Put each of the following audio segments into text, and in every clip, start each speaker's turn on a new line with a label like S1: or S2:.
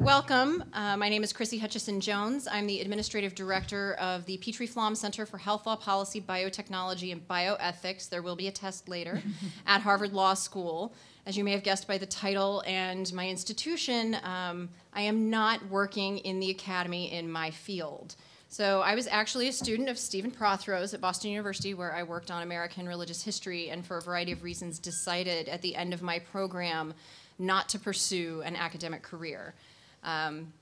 S1: Welcome. Uh, my name is Chrissy Hutchison Jones. I'm the Administrative Director of the Petrie Flom Center for Health Law Policy, Biotechnology, and Bioethics. There will be a test later at Harvard Law School. As you may have guessed by the title and my institution, um, I am not working in the academy in my field. So I was actually a student of Stephen Prothero at Boston University, where I worked on American religious history, and for a variety of reasons decided at the end of my program not to pursue an academic career. Um,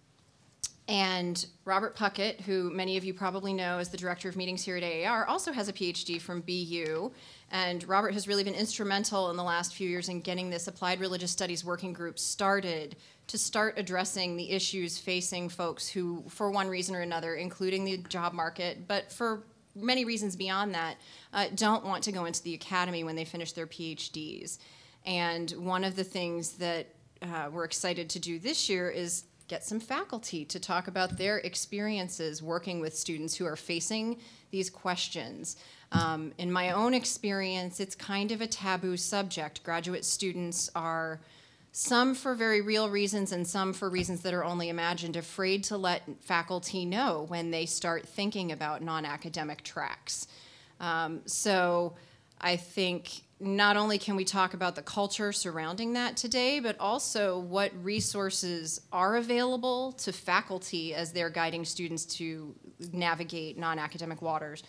S1: and Robert Puckett, who many of you probably know as the director of meetings here at AAR, also has a PhD from BU. And Robert has really been instrumental in the last few years in getting this applied religious studies working group started to start addressing the issues facing folks who, for one reason or another, including the job market, but for many reasons beyond that, uh, don't want to go into the academy when they finish their PhDs. And one of the things that uh, we're excited to do this year is get some faculty to talk about their experiences working with students who are facing these questions. Um, in my own experience, it's kind of a taboo subject. Graduate students are, some for very real reasons and some for reasons that are only imagined, afraid to let faculty know when they start thinking about non academic tracks. Um, so I think not only can we talk about the culture surrounding that today, but also what resources are available to faculty as they're guiding students to navigate non academic waters,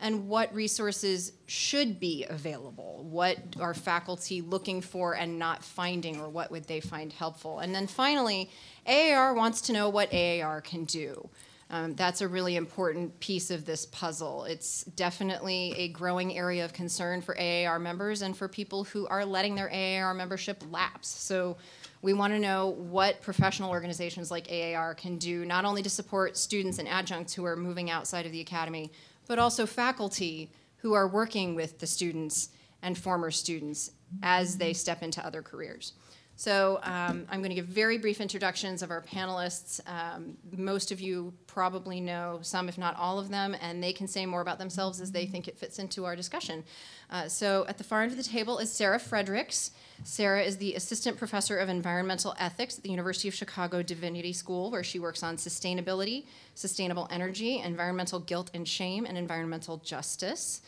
S1: and what resources should be available. What are faculty looking for and not finding, or what would they find helpful? And then finally, AAR wants to know what AAR can do. Um, that's a really important piece of this puzzle. It's definitely a growing area of concern for AAR members and for people who are letting their AAR membership lapse. So we want to know what professional organizations like AAR can do, not only to support students and adjuncts who are moving outside of the academy, but also faculty who are working with the students and former students as they step into other careers. So um, I'm going to give very brief introductions of our panelists. Um, most of you probably know some, if not all of them, and they can say more about themselves as they think it fits into our discussion. Uh, so at the far end of the table is Sarah Fredericks. Sarah is the Assistant Professor of Environmental Ethics at the University of Chicago Divinity School, where she works on sustainability, sustainable energy, environmental guilt and shame, and environmental justice.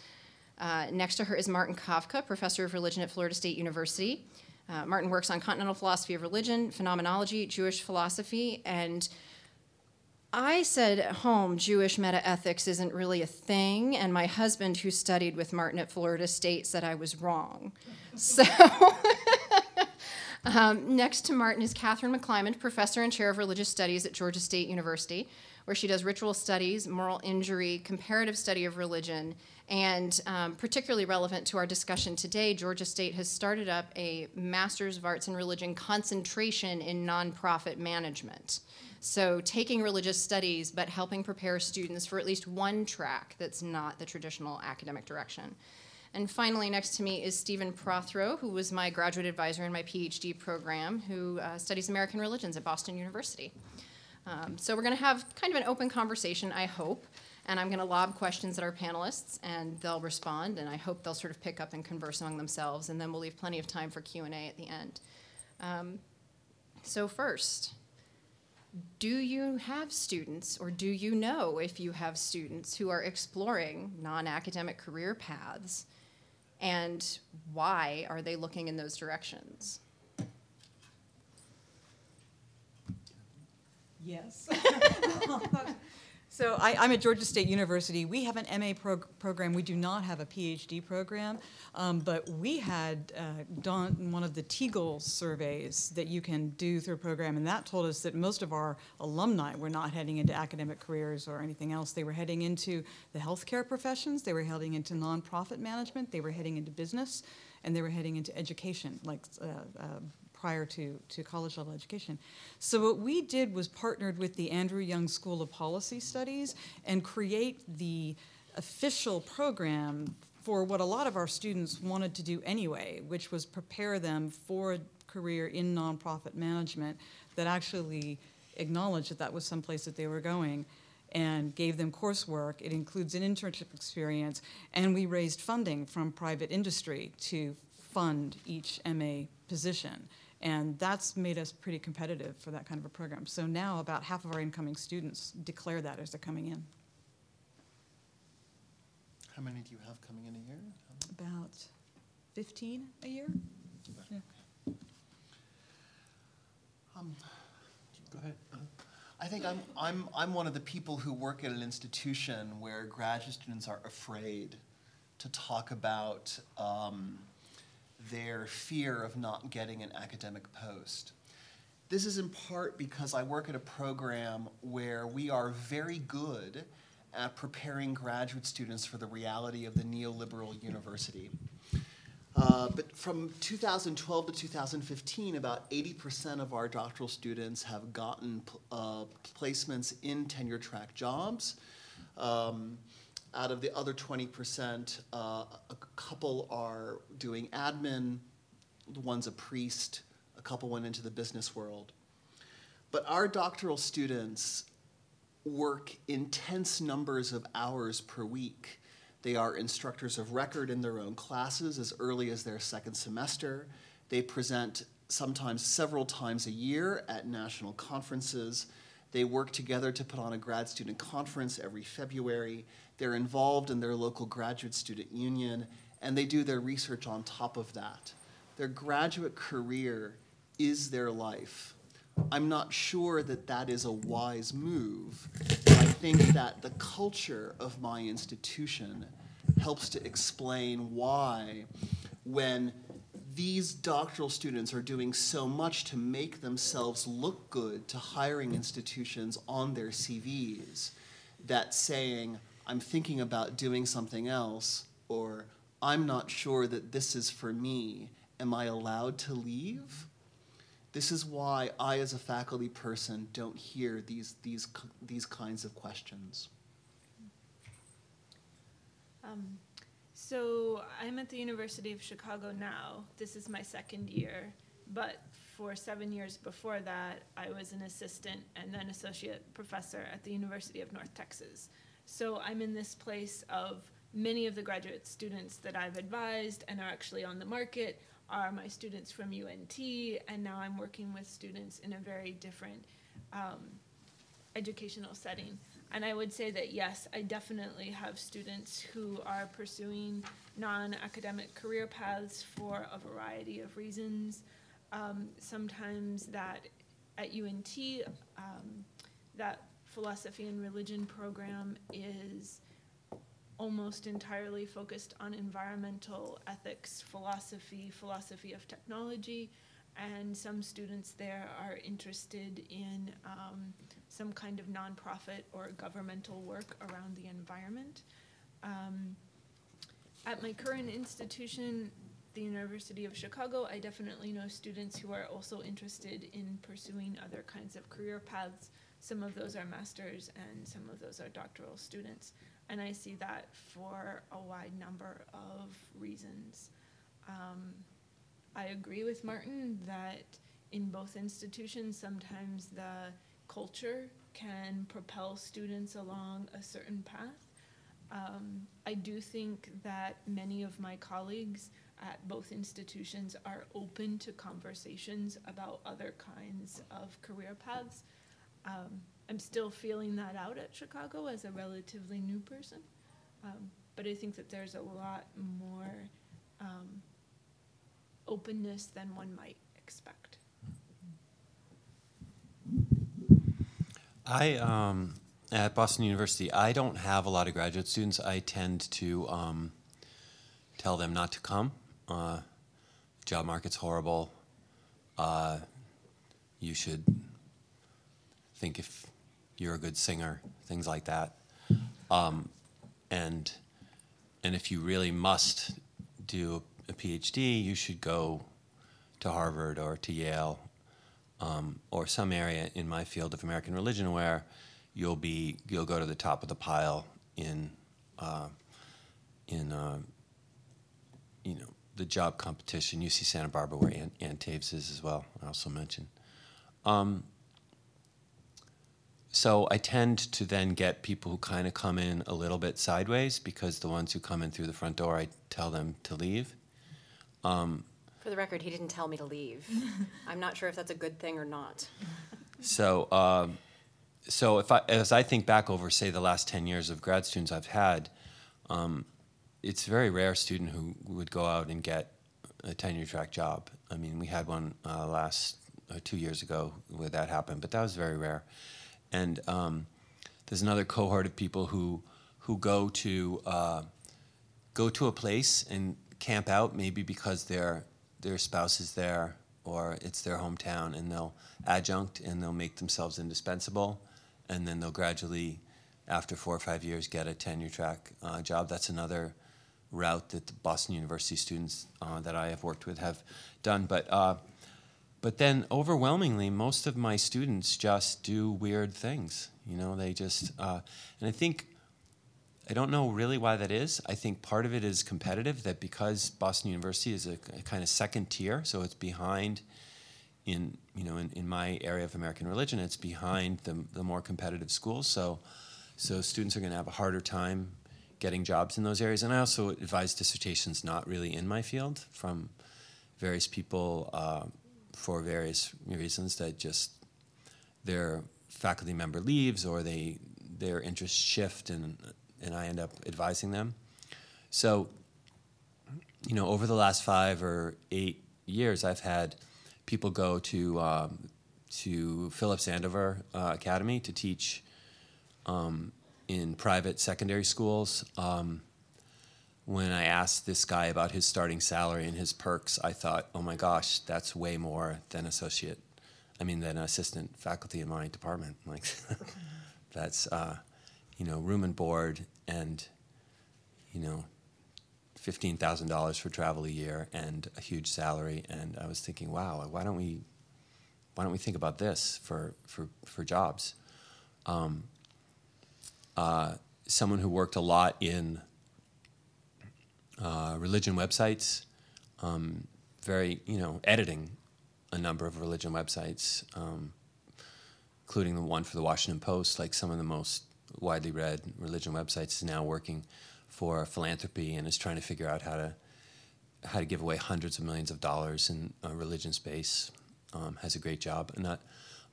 S1: Uh, next to her is Martin Kavka, Professor of Religion at Florida State University. Uh, Martin works on continental philosophy of religion, phenomenology, Jewish philosophy, and I said at home Jewish metaethics isn't really a thing, and my husband, who studied with Martin at Florida State, said I was wrong. so, um, next to Martin is Kathryn McClymond, professor and chair of religious studies at Georgia State University, where she does ritual studies, moral injury, comparative study of religion, and um, particularly relevant to our discussion today, Georgia State has started up a Master's of Arts in Religion concentration in nonprofit management. So, taking religious studies, but helping prepare students for at least one track that's not the traditional academic direction. And finally, next to me is Stephen Prothero, who was my graduate advisor in my PhD program, who uh, studies American religions at Boston University. Um, so, we're going to have kind of an open conversation, I hope and I'm going to lob questions at our panelists, and they'll respond, and I hope they'll sort of pick up and converse among themselves, and then we'll leave plenty of time for Q&A at the end. Um, so first, do you have students, or do you know if you have students who are exploring non-academic career paths, and why are they looking in those directions?
S2: Yes. So I, am at Georgia State University. We have an MA prog program. We do not have a PhD program, um, but we had uh, done one of the Teagle surveys that you can do through a program, and that told us that most of our alumni were not heading into academic careers or anything else. They were heading into the healthcare professions. They were heading into nonprofit management. They were heading into business, and they were heading into education, like uh, uh, prior to, to college level education. So what we did was partnered with the Andrew Young School of Policy Studies and create the official program for what a lot of our students wanted to do anyway, which was prepare them for a career in nonprofit management that actually acknowledged that that was someplace that they were going and gave them coursework. It includes an internship experience, and we raised funding from private industry to fund each MA position And that's made us pretty competitive for that kind of a program. So now about half of our incoming students declare that as they're coming in.
S3: How many do you have coming in a year?
S2: About 15 a year? Yeah.
S3: Um, Go ahead. I think I'm, I'm, I'm one of the people who work at an institution where graduate students are afraid to talk about um, their fear of not getting an academic post. This is in part because I work at a program where we are very good at preparing graduate students for the reality of the neoliberal university. Uh, but from 2012 to 2015, about 80% of our doctoral students have gotten uh, placements in tenure track jobs. Um, out of the other 20%, uh, a couple are doing admin, one's a priest, a couple went into the business world. But our doctoral students work intense numbers of hours per week. They are instructors of record in their own classes as early as their second semester. They present sometimes several times a year at national conferences. They work together to put on a grad student conference every February. They're involved in their local graduate student union, and they do their research on top of that. Their graduate career is their life. I'm not sure that that is a wise move. I think that the culture of my institution helps to explain why, when these doctoral students are doing so much to make themselves look good to hiring institutions on their CVs, that saying, I'm thinking about doing something else, or I'm not sure that this is for me, am I allowed to leave? This is why I, as a faculty person, don't hear these, these, these kinds of questions.
S4: Um, so I'm at the University of Chicago now. This is my second year, but for seven years before that, I was an assistant and then associate professor at the University of North Texas. So I'm in this place of many of the graduate students that I've advised and are actually on the market are my students from UNT, and now I'm working with students in a very different um, educational setting. And I would say that yes, I definitely have students who are pursuing non-academic career paths for a variety of reasons. Um, sometimes that at UNT, um, that philosophy and religion program is almost entirely focused on environmental ethics, philosophy, philosophy of technology, and some students there are interested in um, some kind of nonprofit or governmental work around the environment. Um, at my current institution, the University of Chicago, I definitely know students who are also interested in pursuing other kinds of career paths. Some of those are masters and some of those are doctoral students. And I see that for a wide number of reasons. Um, I agree with Martin that in both institutions, sometimes the culture can propel students along a certain path. Um, I do think that many of my colleagues at both institutions are open to conversations about other kinds of career paths. Um, I'm still feeling that out at Chicago as a relatively new person. Um, but I think that there's a lot more um, openness than one might expect.
S5: I, um, at Boston University, I don't have a lot of graduate students. I tend to um, tell them not to come. Uh, job market's horrible. Uh, you should think if you're a good singer, things like that. Um, and and if you really must do a PhD, you should go to Harvard or to Yale um, or some area in my field of American religion where you'll be you'll go to the top of the pile in uh, in uh, you know the job competition. UC Santa Barbara, where Ann, Ann Taves is as well. I also mentioned. Um, so I tend to then get people who kind of come in a little bit sideways because the ones who come in through the front door, I tell them to leave. Um,
S1: For the record, he didn't tell me to leave. I'm not sure if that's a good thing or not.
S5: So, um, so if I, as I think back over, say, the last 10 years of grad students I've had, um, it's a very rare student who would go out and get a tenure track job. I mean, we had one uh, last uh, two years ago where that happened, but that was very rare. And um, there's another cohort of people who who go to uh, go to a place and camp out, maybe because their their spouse is there or it's their hometown, and they'll adjunct and they'll make themselves indispensable, and then they'll gradually, after four or five years, get a tenure track uh, job. That's another route that the Boston University students uh, that I have worked with have done. But uh, but then overwhelmingly, most of my students just do weird things. You know, they just uh, and I think I don't know really why that is. I think part of it is competitive. That because Boston University is a, a kind of second tier, so it's behind in you know in, in my area of American religion, it's behind the the more competitive schools. So so students are going to have a harder time getting jobs in those areas. And I also advise dissertations not really in my field from various people uh, for various reasons that just their faculty member leaves or they their interests shift and and I end up advising them. So, you know, over the last five or eight years, I've had people go to um, to Phillips Andover uh, Academy to teach um, in private secondary schools. Um, when I asked this guy about his starting salary and his perks, I thought, oh my gosh, that's way more than associate. I mean, than assistant faculty in my department. Like, that's uh, you know, room and board and, you know, fifteen thousand dollars for travel a year and a huge salary. And I was thinking, wow, why don't we, why don't we think about this for for for jobs? Um, uh, someone who worked a lot in uh, religion websites, um, very you know, editing a number of religion websites, um, including the one for the Washington Post, like some of the most widely read religion websites, is now working for philanthropy and is trying to figure out how to how to give away hundreds of millions of dollars in uh, religion space. Um, has a great job. And that,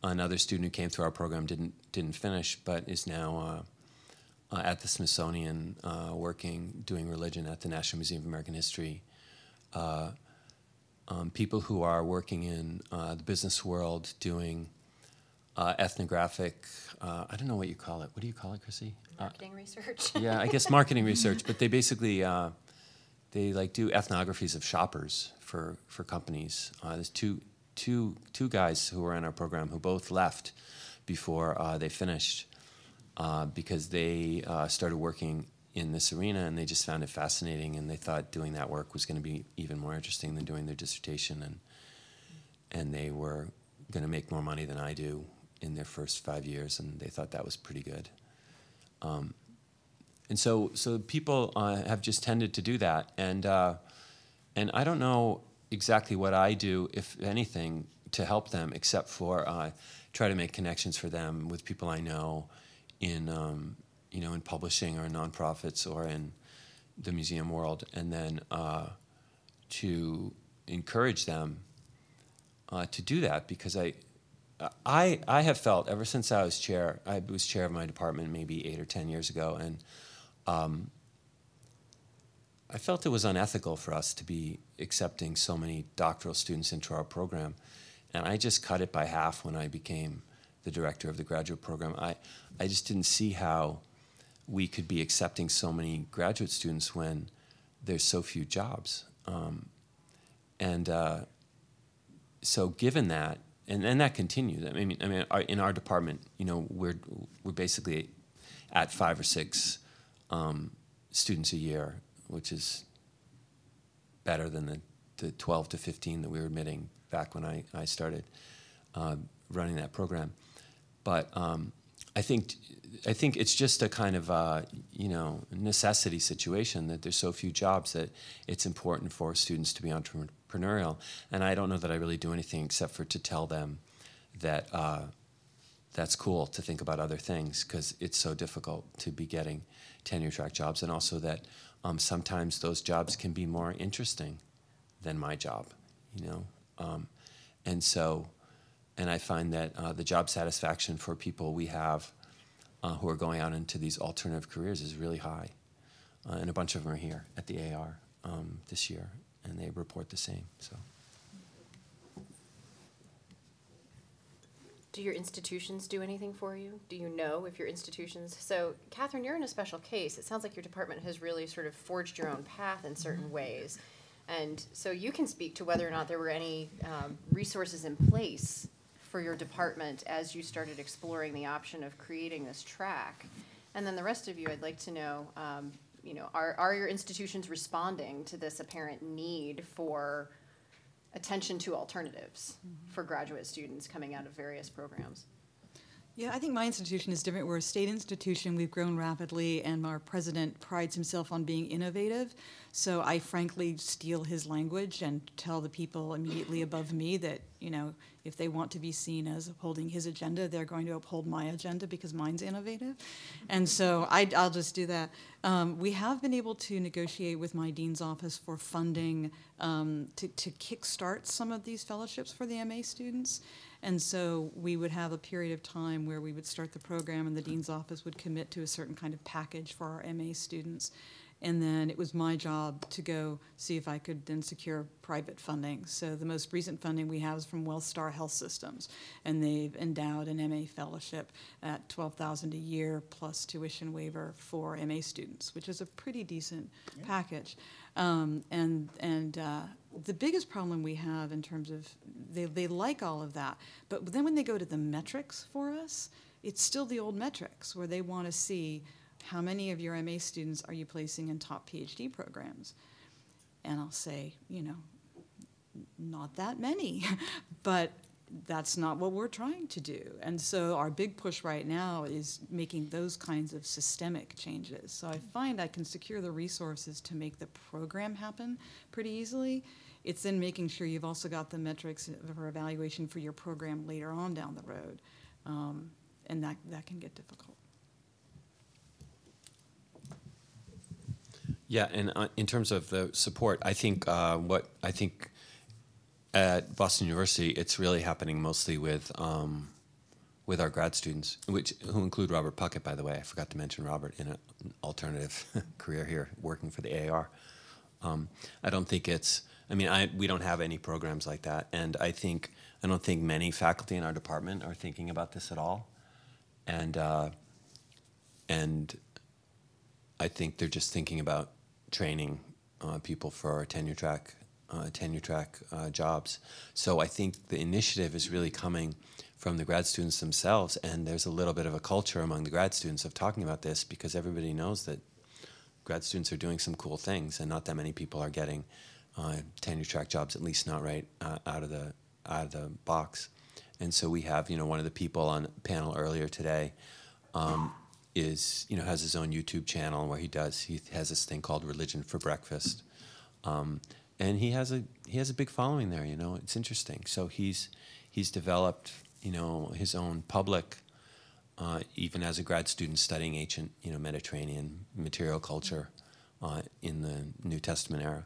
S5: another student who came through our program didn't didn't finish, but is now uh, uh, at the Smithsonian uh, working doing religion at the National Museum of American History. Uh, um, people who are working in uh, the business world doing uh, ethnographic, uh, I don't know what you call it. What do you call it, Chrissy? Uh,
S1: Marketing research.
S5: yeah, I guess marketing research, but they basically uh, they like do ethnographies of shoppers for for companies. Uh, there's two two two guys who were in our program who both left before uh, they finished uh, because they uh, started working in this arena and they just found it fascinating and they thought doing that work was going to be even more interesting than doing their dissertation and and they were going to make more money than I do in their first five years and they thought that was pretty good. Um, and so, so people uh, have just tended to do that, and uh, and I don't know exactly what I do, if anything, to help them, except for uh, try to make connections for them with people I know in um, you know in publishing or nonprofits or in the museum world, and then uh, to encourage them uh, to do that because I I, I have felt ever since I was chair, I was chair of my department maybe eight or ten years ago, and um, I felt it was unethical for us to be accepting so many doctoral students into our program. And I just cut it by half when I became the director of the graduate program. I, I just didn't see how we could be accepting so many graduate students when there's so few jobs. Um, and uh, so, given that, and, and that continues. I mean, I mean, our, in our department, you know, we're we're basically at five or six um, students a year, which is better than the, the 12 to 15 that we were admitting back when I, I started uh, running that program. But um, I think I think it's just a kind of uh, you know necessity situation that there's so few jobs that it's important for students to be entrepreneurial. And I don't know that I really do anything except for to tell them that uh, that's cool to think about other things because it's so difficult to be getting tenure track jobs, and also that um, sometimes those jobs can be more interesting than my job. you know. Um, and so, and I find that uh, the job satisfaction for people we have uh, who are going out into these alternative careers is really high. Uh, and a bunch of them are here at the AAR um, this year, and they report the same. So.
S1: Do your institutions do anything for you? Do you know if your institutions? So, Kathryn, you're in a special case. It sounds like your department has really sort of forged your own path in certain ways. And so you can speak to whether or not there were any um, resources in place for your department as you started exploring the option of creating this track. And then the rest of you, I'd like to know, um, you know, are, are your institutions responding to this apparent need for attention to alternatives for graduate students coming out of various programs?
S2: Yeah, I think my institution is different. We're a state institution. We've grown rapidly, and our president prides himself on being innovative. So I frankly steal his language and tell the people immediately above me that, you know, if they want to be seen as upholding his agenda, they're going to uphold my agenda because mine's innovative. And so I, will just do that. Um, we have been able to negotiate with my dean's office for funding um, to, to kickstart some of these fellowships for the MA students. And so we would have a period of time where we would start the program and the dean's office would commit to a certain kind of package for our MA students. And then it was my job to go see if I could then secure private funding. So the most recent funding we have is from WellStar Health Systems, and they've endowed an MA fellowship at twelve thousand a year plus tuition waiver for MA students, which is a pretty decent package. Um, and and uh, the biggest problem we have in terms of they, they like all of that, but then when they go to the metrics for us, it's still the old metrics where they want to see how many of your MA students are you placing in top PhD programs? And I'll say, you know, not that many, but that's not what we're trying to do. And so our big push right now is making those kinds of systemic changes. So I find I can secure the resources to make the program happen pretty easily. It's then making sure you've also got the metrics for evaluation for your program later on down the road. Um, and that, that can get difficult.
S5: Yeah, and uh, in terms of the support, I think uh, what I think at Boston University, it's really happening mostly with um, with our grad students, which who include Robert Puckett, by the way. I forgot to mention Robert in an alternative career here, working for the AAR. Um, I don't think it's. I mean, I, we don't have any programs like that, and I think I don't think many faculty in our department are thinking about this at all, and uh, and I think they're just thinking about training uh, people for tenure track uh, tenure track uh, jobs. So I think the initiative is really coming from the grad students themselves, and there's a little bit of a culture among the grad students of talking about this because everybody knows that grad students are doing some cool things, and not that many people are getting uh, tenure track jobs, at least not right uh, out of the out of the box. And so we have, you know, one of the people on panel earlier today. Um, is you know has his own YouTube channel where he does he has this thing called Religion for Breakfast, um, and he has a he has a big following there. You know, it's interesting. So he's he's developed you know his own public, uh, even as a grad student studying ancient you know Mediterranean material culture uh, in the New Testament era.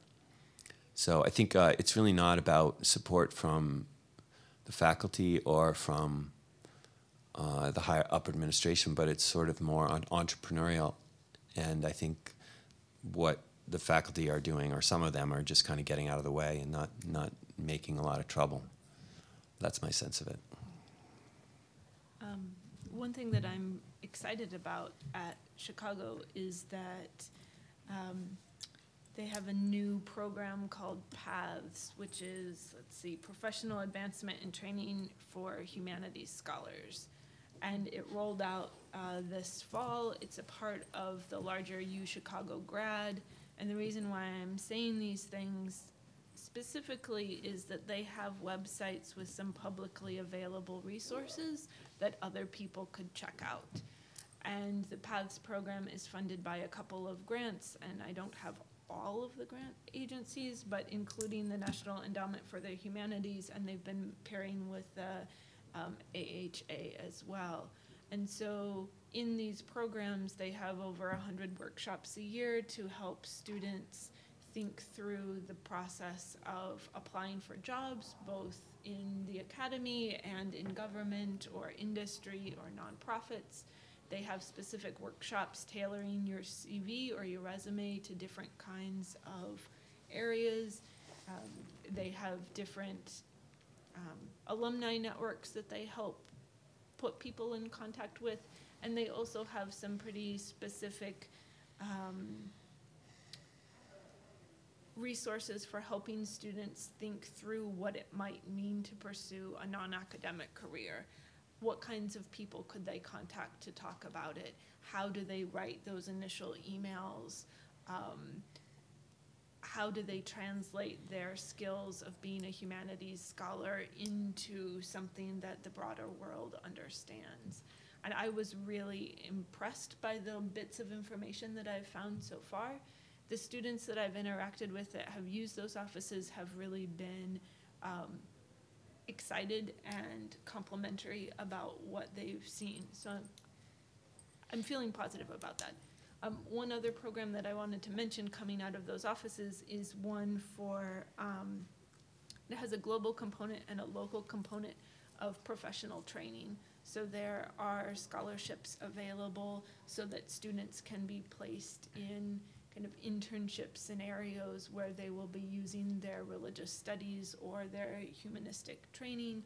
S5: So I think uh, it's really not about support from the faculty or from uh, the higher up administration, but it's sort of more entrepreneurial. And I think what the faculty are doing, or some of them, are just kind of getting out of the way and not not making a lot of trouble. That's my sense of it.
S4: Um, one thing that I'm excited about at Chicago is that um, they have a new program called PATHS, which is, let's see, Professional Advancement and Training for Humanities Scholars and it rolled out uh, this fall. It's a part of the larger U Chicago grad. And the reason why I'm saying these things specifically is that they have websites with some publicly available resources that other people could check out. And the PATHS program is funded by a couple of grants, and I don't have all of the grant agencies, but including the National Endowment for the Humanities, and they've been pairing with the um, AHA as well. And so in these programs, they have over 100 workshops a year to help students think through the process of applying for jobs, both in the academy and in government or industry or nonprofits. They have specific workshops tailoring your CV or your resume to different kinds of areas. Um, they have different um, alumni networks that they help put people in contact with, and they also have some pretty specific um, resources for helping students think through what it might mean to pursue a non-academic career. What kinds of people could they contact to talk about it? How do they write those initial emails? Um, how do they translate their skills of being a humanities scholar into something that the broader world understands? And I was really impressed by the bits of information that I've found so far. The students that I've interacted with that have used those offices have really been um, excited and complimentary about what they've seen. So I'm, feeling positive about that. Um, one other program that I wanted to mention coming out of those offices is one for, um, it has a global component and a local component of professional training. So there are scholarships available so that students can be placed in kind of internship scenarios where they will be using their religious studies or their humanistic training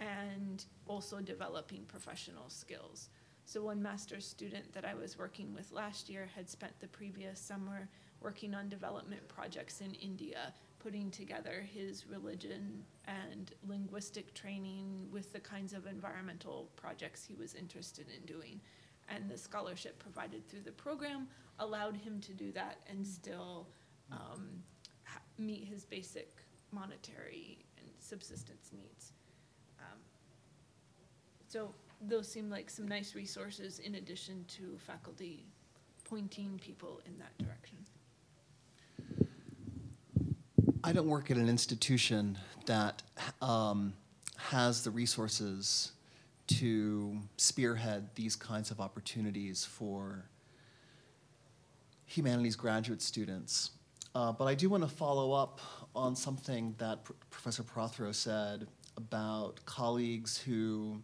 S4: and also developing professional skills. So one master's student that I was working with last year had spent the previous summer working on development projects in India, putting together his religion and linguistic training with the kinds of environmental projects he was interested in doing. And the scholarship provided through the program allowed him to do that and still um, meet his basic monetary and subsistence needs. Um, so those seem like some nice resources in addition to faculty pointing people in that direction.
S3: I don't work at an institution that um, has the resources to spearhead these kinds of opportunities for humanities graduate students. Uh, but I do want to follow up on something that Pr- Professor Prothero said about colleagues who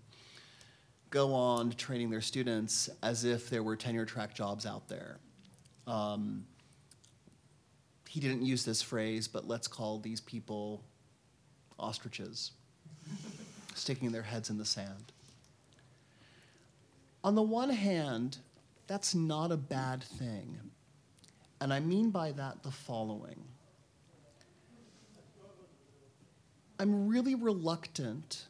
S3: go on training their students as if there were tenure track jobs out there. Um, he didn't use this phrase, but let's call these people ostriches, sticking their heads in the sand. On the one hand, that's not a bad thing. And I mean by that the following I'm really reluctant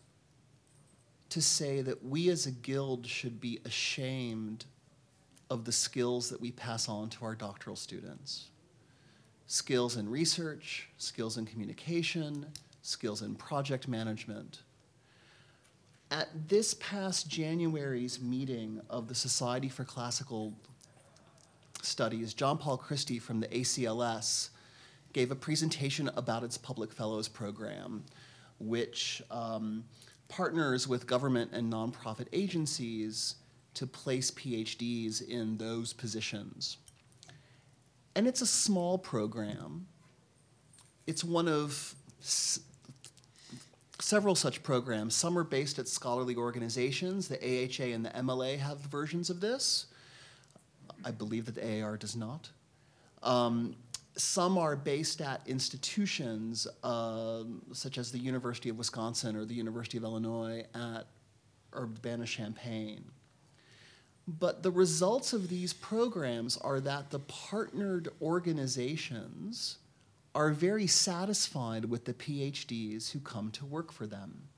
S3: to say that we as a guild should be ashamed of the skills that we pass on to our doctoral students skills in research, skills in communication, skills in project management. At this past January's meeting of the Society for Classical Studies, John Paul Christy from the ACLS gave a presentation about its Public Fellows program, which um, partners with government and nonprofit agencies to place PhDs in those positions. And it's a small program. It's one of several such programs. Some are based at scholarly organizations. The AHA and the MLA have versions of this. I believe that the AAR does not. Um, some are based at institutions um, such as the University of Wisconsin or the University of Illinois at Urbana Champaign. But the results of these programs are that the partnered organizations are very satisfied with the PhDs who come to work for them.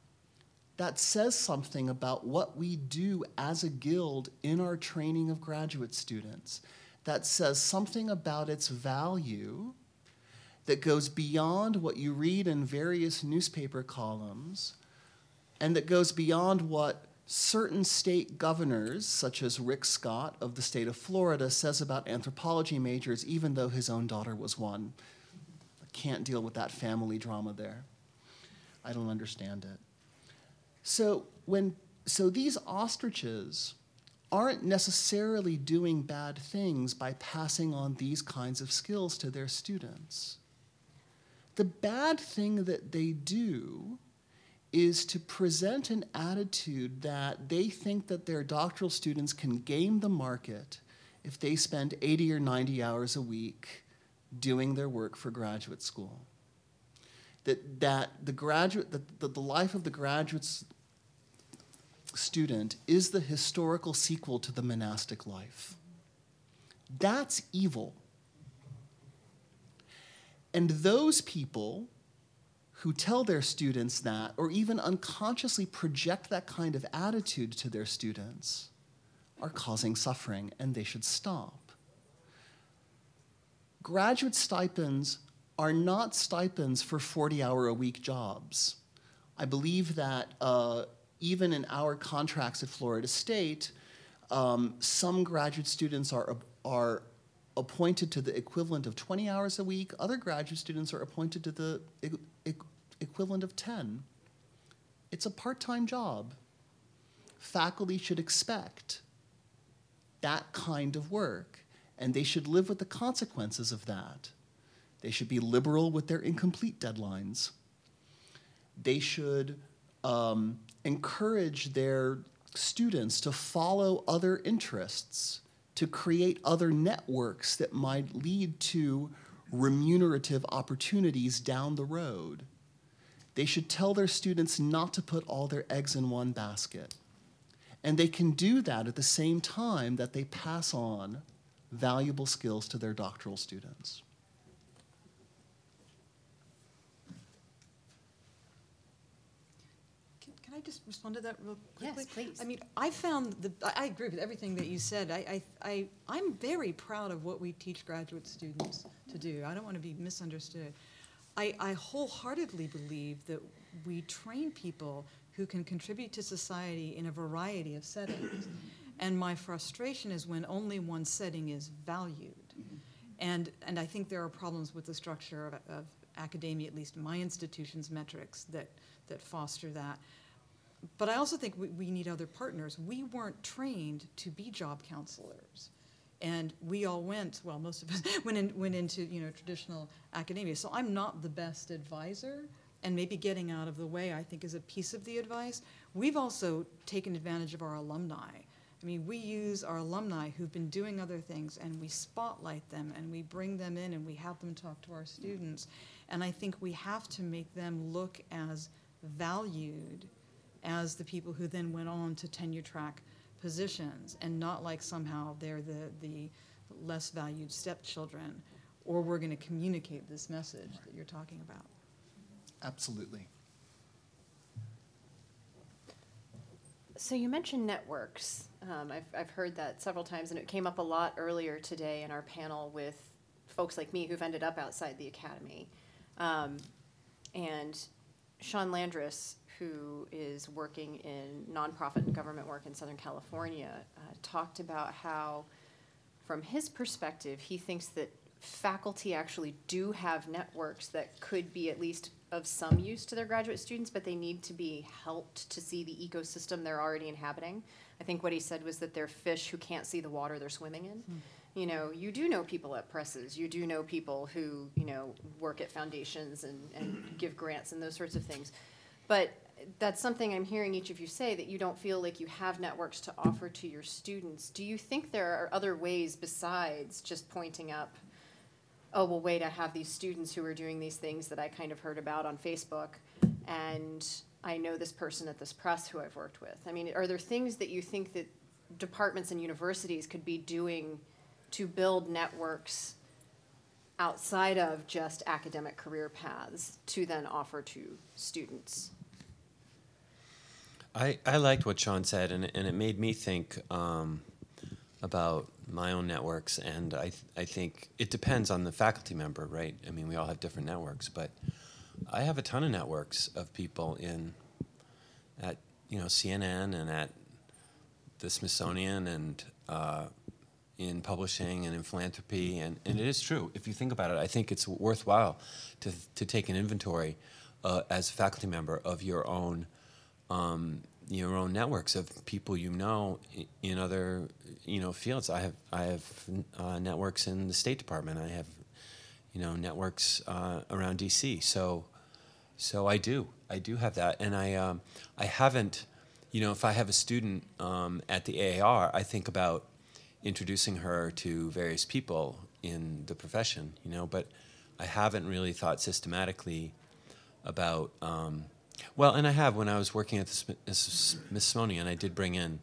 S3: That says something about what we do as a guild in our training of graduate students. That says something about its value that goes beyond what you read in various newspaper columns and that goes beyond what certain state governors, such as Rick Scott of the state of Florida, says about anthropology majors, even though his own daughter was one. Can't deal with that family drama there. I don't understand it. So when so these ostriches aren't necessarily doing bad things by passing on these kinds of skills to their students. The bad thing that they do is to present an attitude that they think that their doctoral students can game the market if they spend 80 or 90 hours a week doing their work for graduate school. That, that the graduate, that the, the life of the graduate student is the historical sequel to the monastic life. That's evil. And those people who tell their students that, or even unconsciously project that kind of attitude to their students, are causing suffering and they should stop. Graduate stipends are not stipends for 40 hour a week jobs. I believe that uh, even in our contracts at Florida State, um, some graduate students are, are appointed to the equivalent of 20 hours a week. Other graduate students are appointed to the e e equivalent of 10. It's a part-time job. Faculty should expect that kind of work, and they should live with the consequences of that. They should be liberal with their incomplete deadlines. They should um, encourage their students to follow other interests to create other networks that might lead to remunerative opportunities down the road. They should tell their students not to put all their eggs in one basket. And they can do that at the same time that they pass on valuable skills to their doctoral students.
S2: Can I just respond to that real quickly?
S6: Yes, please.
S2: I mean, I found the, I, I agree with everything that you said. I, I, I, I'm very proud of what we teach graduate students to do. I don't want to be misunderstood. I, I wholeheartedly believe that we train people who can contribute to society in a variety of settings. And my frustration is when only one setting is valued. Mm-hmm. And, and I think there are problems with the structure of, of academia, at least my institution's metrics, that, that foster that but I also think we, we need other partners. We weren't trained to be job counselors. And we all went, well, most of us went, in, went into you know, traditional academia. So I'm not the best advisor, and maybe getting out of the way, I think, is a piece of the advice. We've also taken advantage of our alumni. I mean, we use our alumni who've been doing other things, and we spotlight them, and we bring them in, and we have them talk to our students. And I think we have to make them look as valued as the people who then went on to tenure track positions and not like somehow they're the, the less valued stepchildren or we're going to communicate this message that you're talking about.
S3: Absolutely.
S1: So you mentioned networks. Um, I've, I've heard that several times, and it came up a lot earlier today in our panel with folks like me who've ended up outside the academy. Um, and Sean Landris, who is working in nonprofit and government work in Southern California, uh, talked about how, from his perspective, he thinks that faculty actually do have networks that could be at least of some use to their graduate students, but they need to be helped to see the ecosystem they're already inhabiting. I think what he said was that they're fish who can't see the water they're swimming in. Mm. You know, you do know people at presses, you do know people who, you know, work at foundations and, and give grants and those sorts of things. But that's something I'm hearing each of you say that you don't feel like you have networks to offer to your students. Do you think there are other ways besides just pointing up, oh, well, wait, I have these students who are doing these things that I kind of heard about on Facebook, and I know this person at this press who I've worked with? I mean, are there things that you think that departments and universities could be doing to build networks outside of just academic career paths to then offer to students?
S5: I, I liked what Sean said, and, and it made me think um, about my own networks. And I, th- I think it depends on the faculty member, right? I mean, we all have different networks, but I have a ton of networks of people in at you know CNN and at the Smithsonian and uh, in publishing and in philanthropy. And, and it is true. If you think about it, I think it's worthwhile to, to take an inventory uh, as a faculty member of your own um, your own networks of people you know in other you know fields. I have I have uh, networks in the State Department. I have you know networks uh, around DC. So so I do I do have that, and I um, I haven't you know if I have a student um, at the AAR, I think about introducing her to various people in the profession. You know, but I haven't really thought systematically about um, well, and I have when I was working at the Smithsonian, I did bring in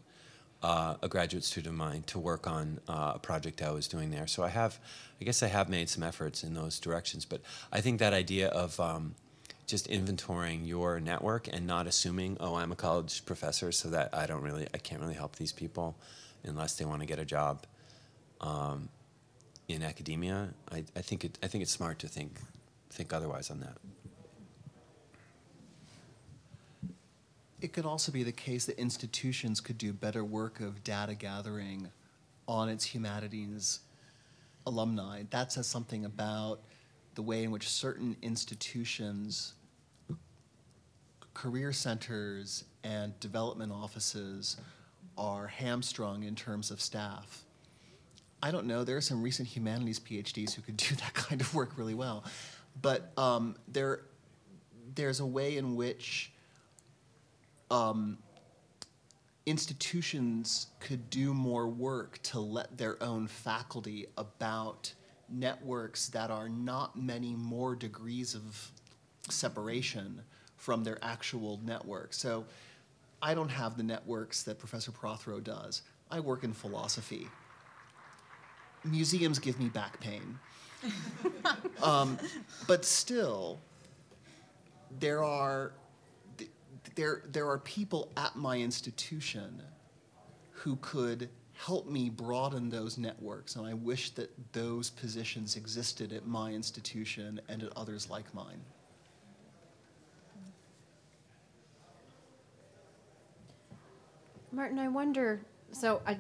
S5: uh, a graduate student of mine to work on uh, a project I was doing there. So I have, I guess I have made some efforts in those directions. But I think that idea of um, just inventorying your network and not assuming, oh, I'm a college professor, so that I don't really, I can't really help these people unless they want to get a job um, in academia. I, I think it, I think it's smart to think think otherwise on that.
S3: It could also be the case that institutions could do better work of data gathering on its humanities alumni. That says something about the way in which certain institutions, career centers, and development offices are hamstrung in terms of staff. I don't know. There are some recent humanities PhDs who could do that kind of work really well, but um, there, there's a way in which um, institutions could do more work to let their own faculty about networks that are not many more degrees of separation from their actual network. So I don't have the networks that Professor Prothero does. I work in philosophy. Museums give me back pain. um, but still, there are there there are people at my institution who could help me broaden those networks and I wish that those positions existed at my institution and at others like mine.
S1: Martin, I wonder, so I,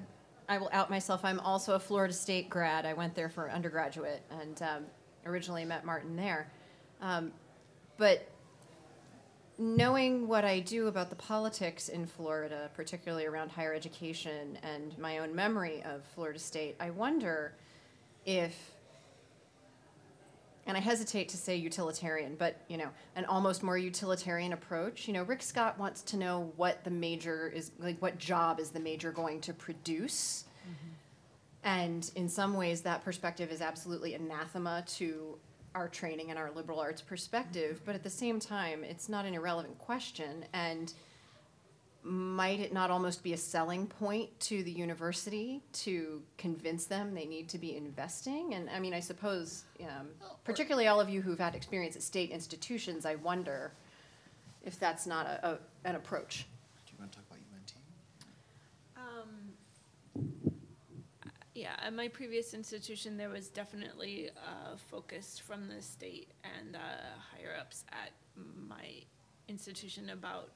S1: I will out myself. I'm also a Florida State grad. I went there for undergraduate and um, originally met Martin there. Um, but knowing what I do about the politics in Florida, particularly around higher education and my own memory of Florida State, I wonder if and I hesitate to say utilitarian, but you know, an almost more utilitarian approach. You know, Rick Scott wants to know what the major is like what job is the major going to produce. Mm-hmm. And in some ways that perspective is absolutely anathema to our training and our liberal arts perspective, but at the same time, it's not an irrelevant question and might it not almost be a selling point to the university to convince them they need to be investing? And I mean, I suppose, um, particularly all of you who've had experience at state institutions, I wonder if that's not a, a, an approach.
S3: Do you want to talk about UNT?
S4: Um, yeah, at my previous institution, there was definitely a focus from the state and uh, higher ups at my institution about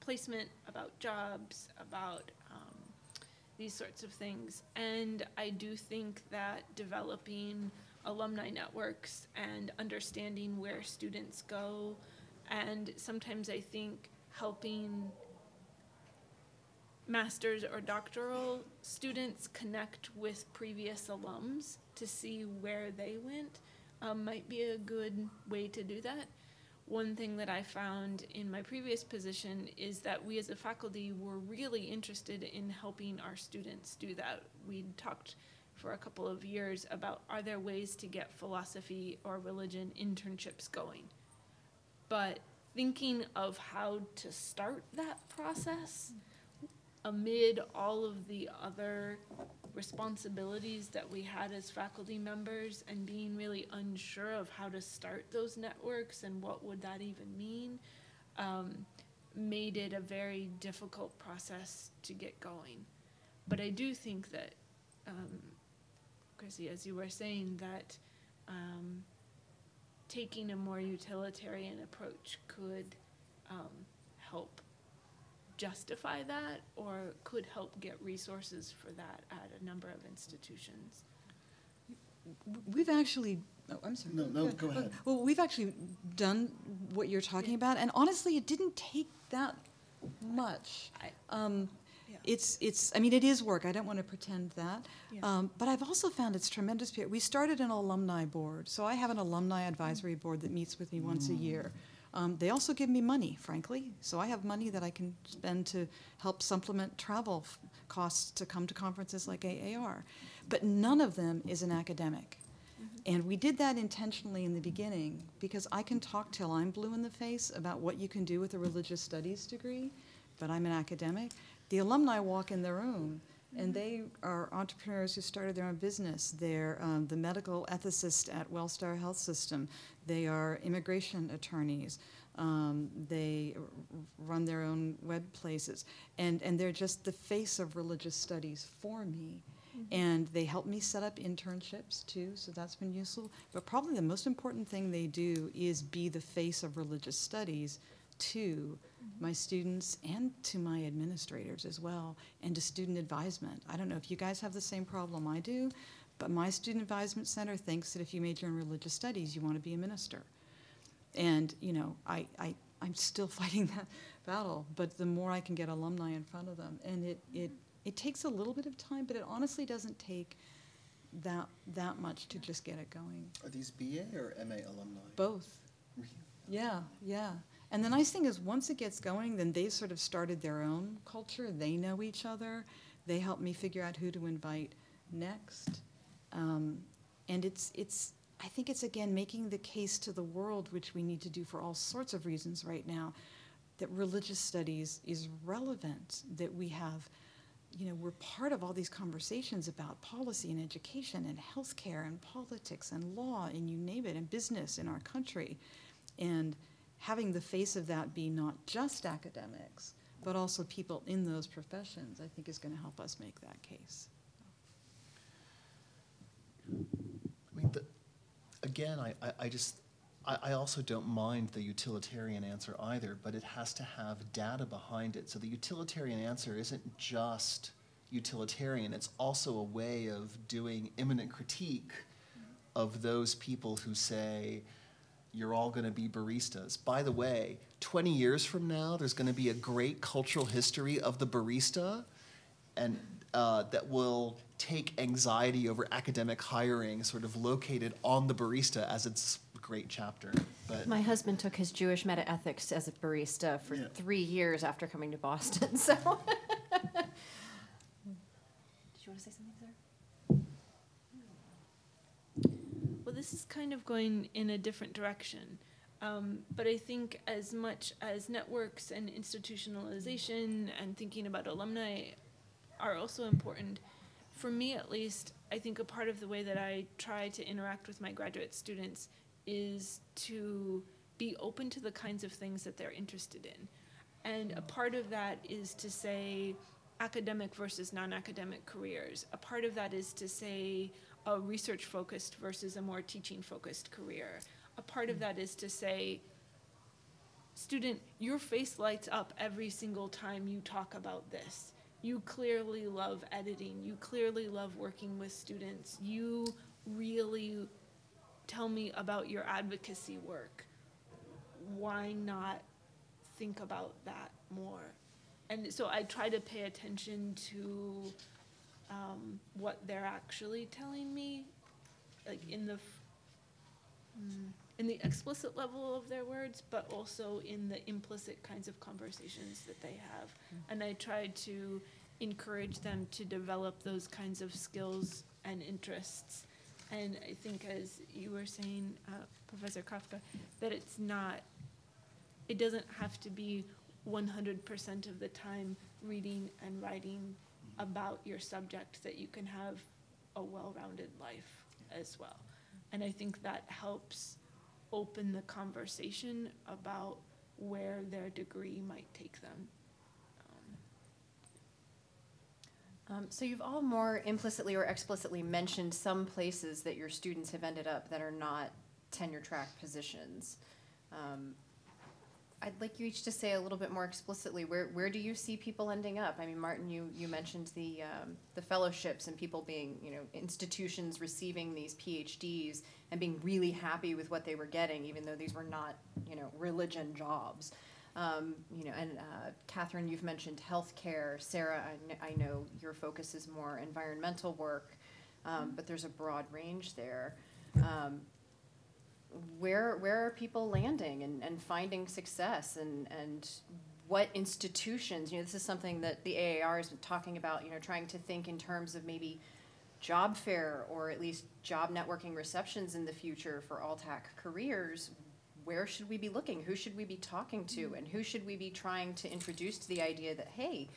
S4: placement, about jobs, about um, these sorts of things. And I do think that developing alumni networks and understanding where students go, and sometimes I think helping master's or doctoral students connect with previous alums to see where they went um, might be a good way to do that. One thing that I found in my previous position is that we as a faculty were really interested in helping our students do that. We talked for a couple of years about are there ways to get philosophy or religion internships going? But thinking of how to start that process amid all of the other responsibilities that we had as faculty members and being really unsure of how to start those networks and what would that even mean um, made it a very difficult process to get going. But I do think that, um, Christy, as you were saying, that um, taking a more utilitarian approach could um, help justify that or could help get resources for that at a number of institutions.
S2: We've actually, oh, I'm sorry.
S3: No, no, go ahead.
S2: Well, we've actually done what you're talking about, and honestly, it didn't take that much.
S4: I-
S2: Um,
S4: Yeah.
S2: it's, it's, I mean, it is work. I don't want to pretend that.
S4: Yeah.
S2: Um, but I've also found it's tremendous. We started an alumni board. So I have an alumni advisory board that meets with me once a year. Um, they also give me money, frankly. So I have money that I can spend to help supplement travel costs to come to conferences like AAR. But none of them is an academic. And we did that intentionally in the beginning because I can talk till I'm blue in the face about what you can do with a religious studies degree, but I'm an academic. The alumni walk in their own, and they are entrepreneurs who started their own business. They're um, the medical ethicist at Wellstar Health System. They are immigration attorneys. Um, they run their own web places, and, and they're just the face of religious studies for me. And they help me set up internships too, so that's been useful. But probably the most important thing they do is be the face of religious studies to my students and to my administrators as well, and to student advisement. I don't know if you guys have the same problem I do, but my student advisement center thinks that if you major in religious studies, you want to be a minister. And, you know, I, I, I'm still fighting that battle, but the more I can get alumni in front of them, and it, it, it takes a little bit of time, but it honestly doesn't take that, that much to just get it going.
S3: Are these BA or MA alumni?
S2: Both.
S3: Really?
S2: Yeah, yeah. And the nice thing is, once it gets going, then they've sort of started their own culture. They know each other. They help me figure out who to invite next. Um, and it's, it's, I think it's again making the case to the world, which we need to do for all sorts of reasons right now, that religious studies is relevant, that we have, you know, we're part of all these conversations about policy and education and healthcare and politics and law and you name it, and business in our country. And having the face of that be not just academics, but also people in those professions, I think is going to help us make that case.
S3: I mean, the, again, I, I, I just, I, I also don't mind the utilitarian answer either, but it has to have data behind it. So the utilitarian answer isn't just utilitarian, it's also a way of doing immanent critique of those people who say, you're all going to be baristas. By the way, 20 years from now, there's going to be a great cultural history of the barista, and uh, that will take anxiety over academic hiring sort of located on the barista as its great chapter. But
S7: My husband took his Jewish meta ethics as a barista for
S3: Yeah.
S7: three years after coming to Boston. So, did you want to say something, sir?
S4: Well, this is kind of going in a different direction. Um, but I think as much as networks and institutionalization and thinking about alumni are also important, for me at least, I think a part of the way that I try to interact with my graduate students is to be open to the kinds of things that they're interested in. And a part of that is to say academic versus non academic careers. A part of that is to say a research focused versus a more teaching focused career. A part of hmm. that is to say, student, your face lights up every single time you talk about this. You clearly love editing. You clearly love working with students. You really tell me about your advocacy work. Why not think about that more? And so I try to pay attention to um, what they're actually telling me, like in the mm, in the explicit level of their words, but also in the implicit kinds of conversations that they have. And I try to encourage them to develop those kinds of skills and interests. And I think, as you were saying, uh, Professor Kavka, that it's not, it doesn't have to be 100% of the time reading and writing about your subject, that you can have a well rounded life as well. And I think that helps open the conversation about where their degree might take them. Um,
S7: so you've all more implicitly or explicitly mentioned some places that your students have ended up that are not tenure track positions. Um, I'd like you each to say a little bit more explicitly where where do you see people ending up? I mean, Martin, you you mentioned the um, the fellowships and people being you know institutions receiving these PhDs and being really happy with what they were getting, even though these were not you know religion jobs. Um, you know, and uh, Kathryn, you've mentioned healthcare. Sarah, I, I know your focus is more environmental work, um, but there's a broad range there. Um, where where are people landing and, and finding success and and what institutions you know this is something that the AAR has been talking about you know trying to think in terms of maybe job fair or at least job networking receptions in the future for alt-ac careers. Where should we be looking? Who should we be talking to? Mm-hmm. And who should we be trying to introduce to the idea that hey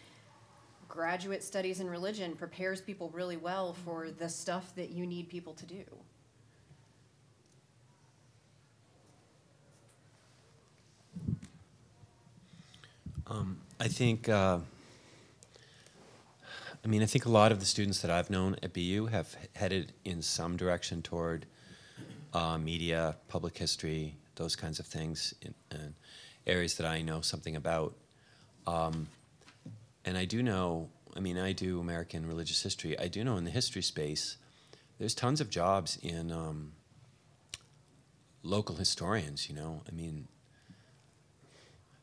S7: graduate studies in religion prepares people really well mm-hmm. for the stuff that you need people to do
S5: Um, I think, uh, I mean, I think a lot of the students that I've known at BU have headed in some direction toward uh, media, public history, those kinds of things, in, in areas that I know something about. Um, and I do know, I mean, I do American religious history. I do know in the history space, there's tons of jobs in um, local historians, you know. I mean,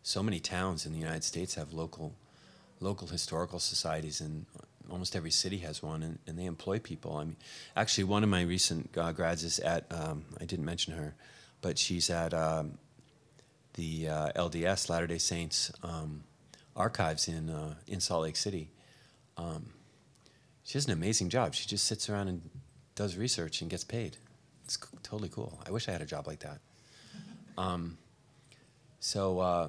S5: so many towns in the United States have local local historical societies, and almost every city has one, and, and they employ people. I mean, actually, one of my recent uh, grads is at um, I didn't mention her, but she's at um, the uh, LDS Latter Day Saints um, archives in uh, in Salt Lake City. Um, she does an amazing job. She just sits around and does research and gets paid. It's c- totally cool. I wish I had a job like that. Um, so uh,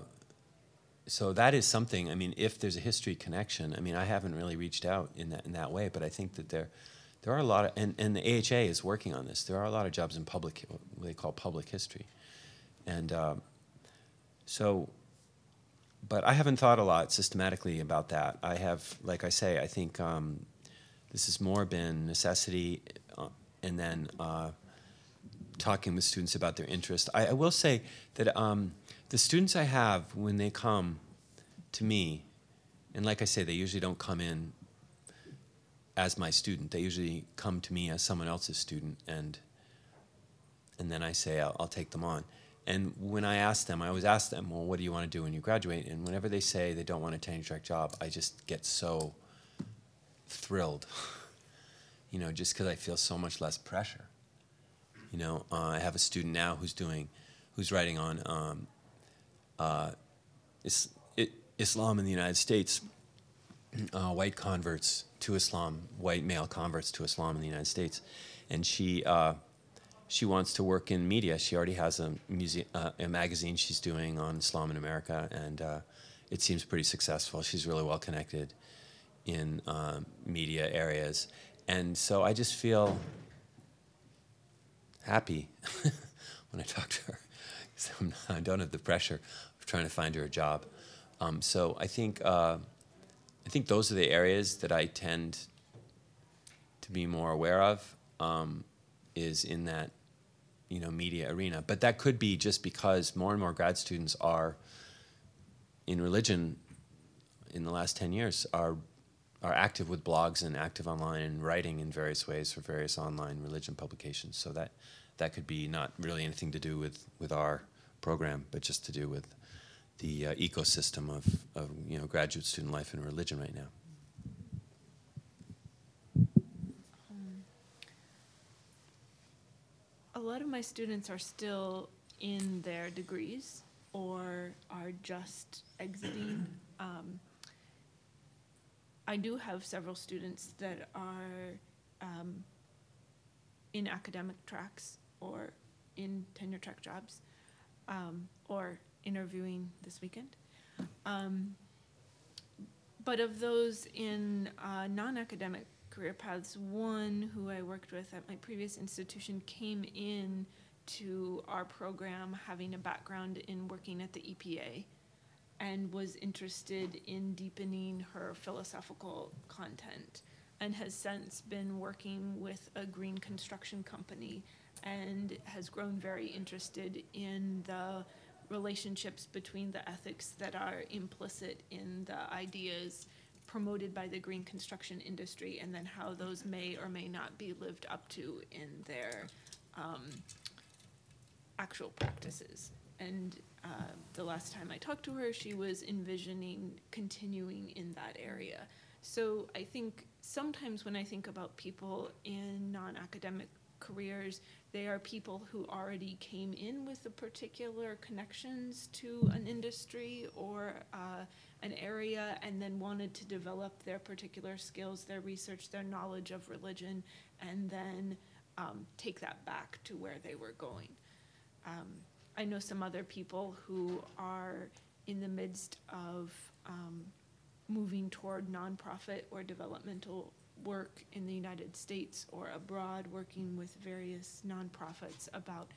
S5: so that is something. I mean, if there's a history connection, I mean, I haven't really reached out in that in that way, but I think that there there are a lot of and, and the AHA is working on this. There are a lot of jobs in public what they call public history, and um, so. But I haven't thought a lot systematically about that. I have, like I say, I think um, this has more been necessity, uh, and then uh, talking with students about their interest. I, I will say that um, the students I have when they come to me, and like I say, they usually don't come in as my student. They usually come to me as someone else's student, and and then I say I'll, I'll take them on. And when I ask them, I always ask them, "Well, what do you want to do when you graduate?" And whenever they say they don't want a tenure track job, I just get so thrilled. you know, just because I feel so much less pressure. You know, uh, I have a student now who's doing, who's writing on um, uh, is, it, Islam in the United States, uh, white converts to Islam, white male converts to Islam in the United States, and she uh, she wants to work in media. She already has a muse- uh, a magazine she's doing on Islam in America, and it seems pretty successful. She's really well connected in media areas, and so I just feel happy when I talk to her. not- I don't have the pressure trying to find her a job. Um, so I think uh, I think those are the areas that I tend to be more aware of. Um, is in that you know media arena, but that could be just because more and more grad students are in religion in the last ten years are are active with blogs and active online and writing in various ways for various online religion publications. So that that could be not really anything to do with, with our program, but just to do with the uh, ecosystem of, of you know graduate student life in religion right now.
S4: A lot of my students are still in their degrees or are just exiting. Um, I do have several students that are um, in academic tracks or in tenure track jobs um, or interviewing this weekend. Um, but of those in uh, non academic career paths, one who I worked with at my previous institution came in to our program having a background in working at the EPA and was interested in deepening her philosophical content and has since been working with a green construction company and has grown very interested in the relationships between the ethics that are implicit in the ideas promoted by the green construction industry and then how those may or may not be lived up to in their um, actual practices. And uh, the last time I talked to her, she was envisioning continuing in that area. So I think sometimes when I think about people in non-academic careers, they are people who already came in with the particular connections to an industry or uh, an area and then wanted to develop their particular skills, their research, their knowledge of religion, and then um, take that back to where they were going. Um, I know some other people who are in the midst of um, moving toward nonprofit or developmental work in the United States or abroad, working with various nonprofits about,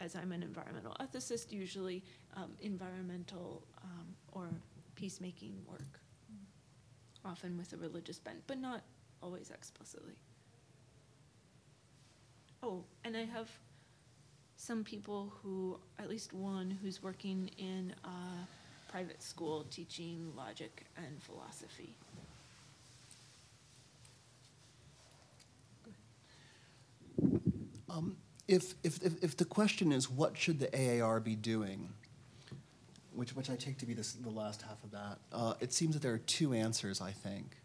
S4: as I'm an environmental ethicist, usually um, environmental um, or peacemaking work, often with a religious bent, but not always explicitly. Oh, and I have some people who, at least one, who's working in a private school teaching logic and philosophy.
S3: Um, if, if, if, if the question is what should the AAR be doing, which, which I take to be this, the last half of that, uh, it seems that there are two answers, I think.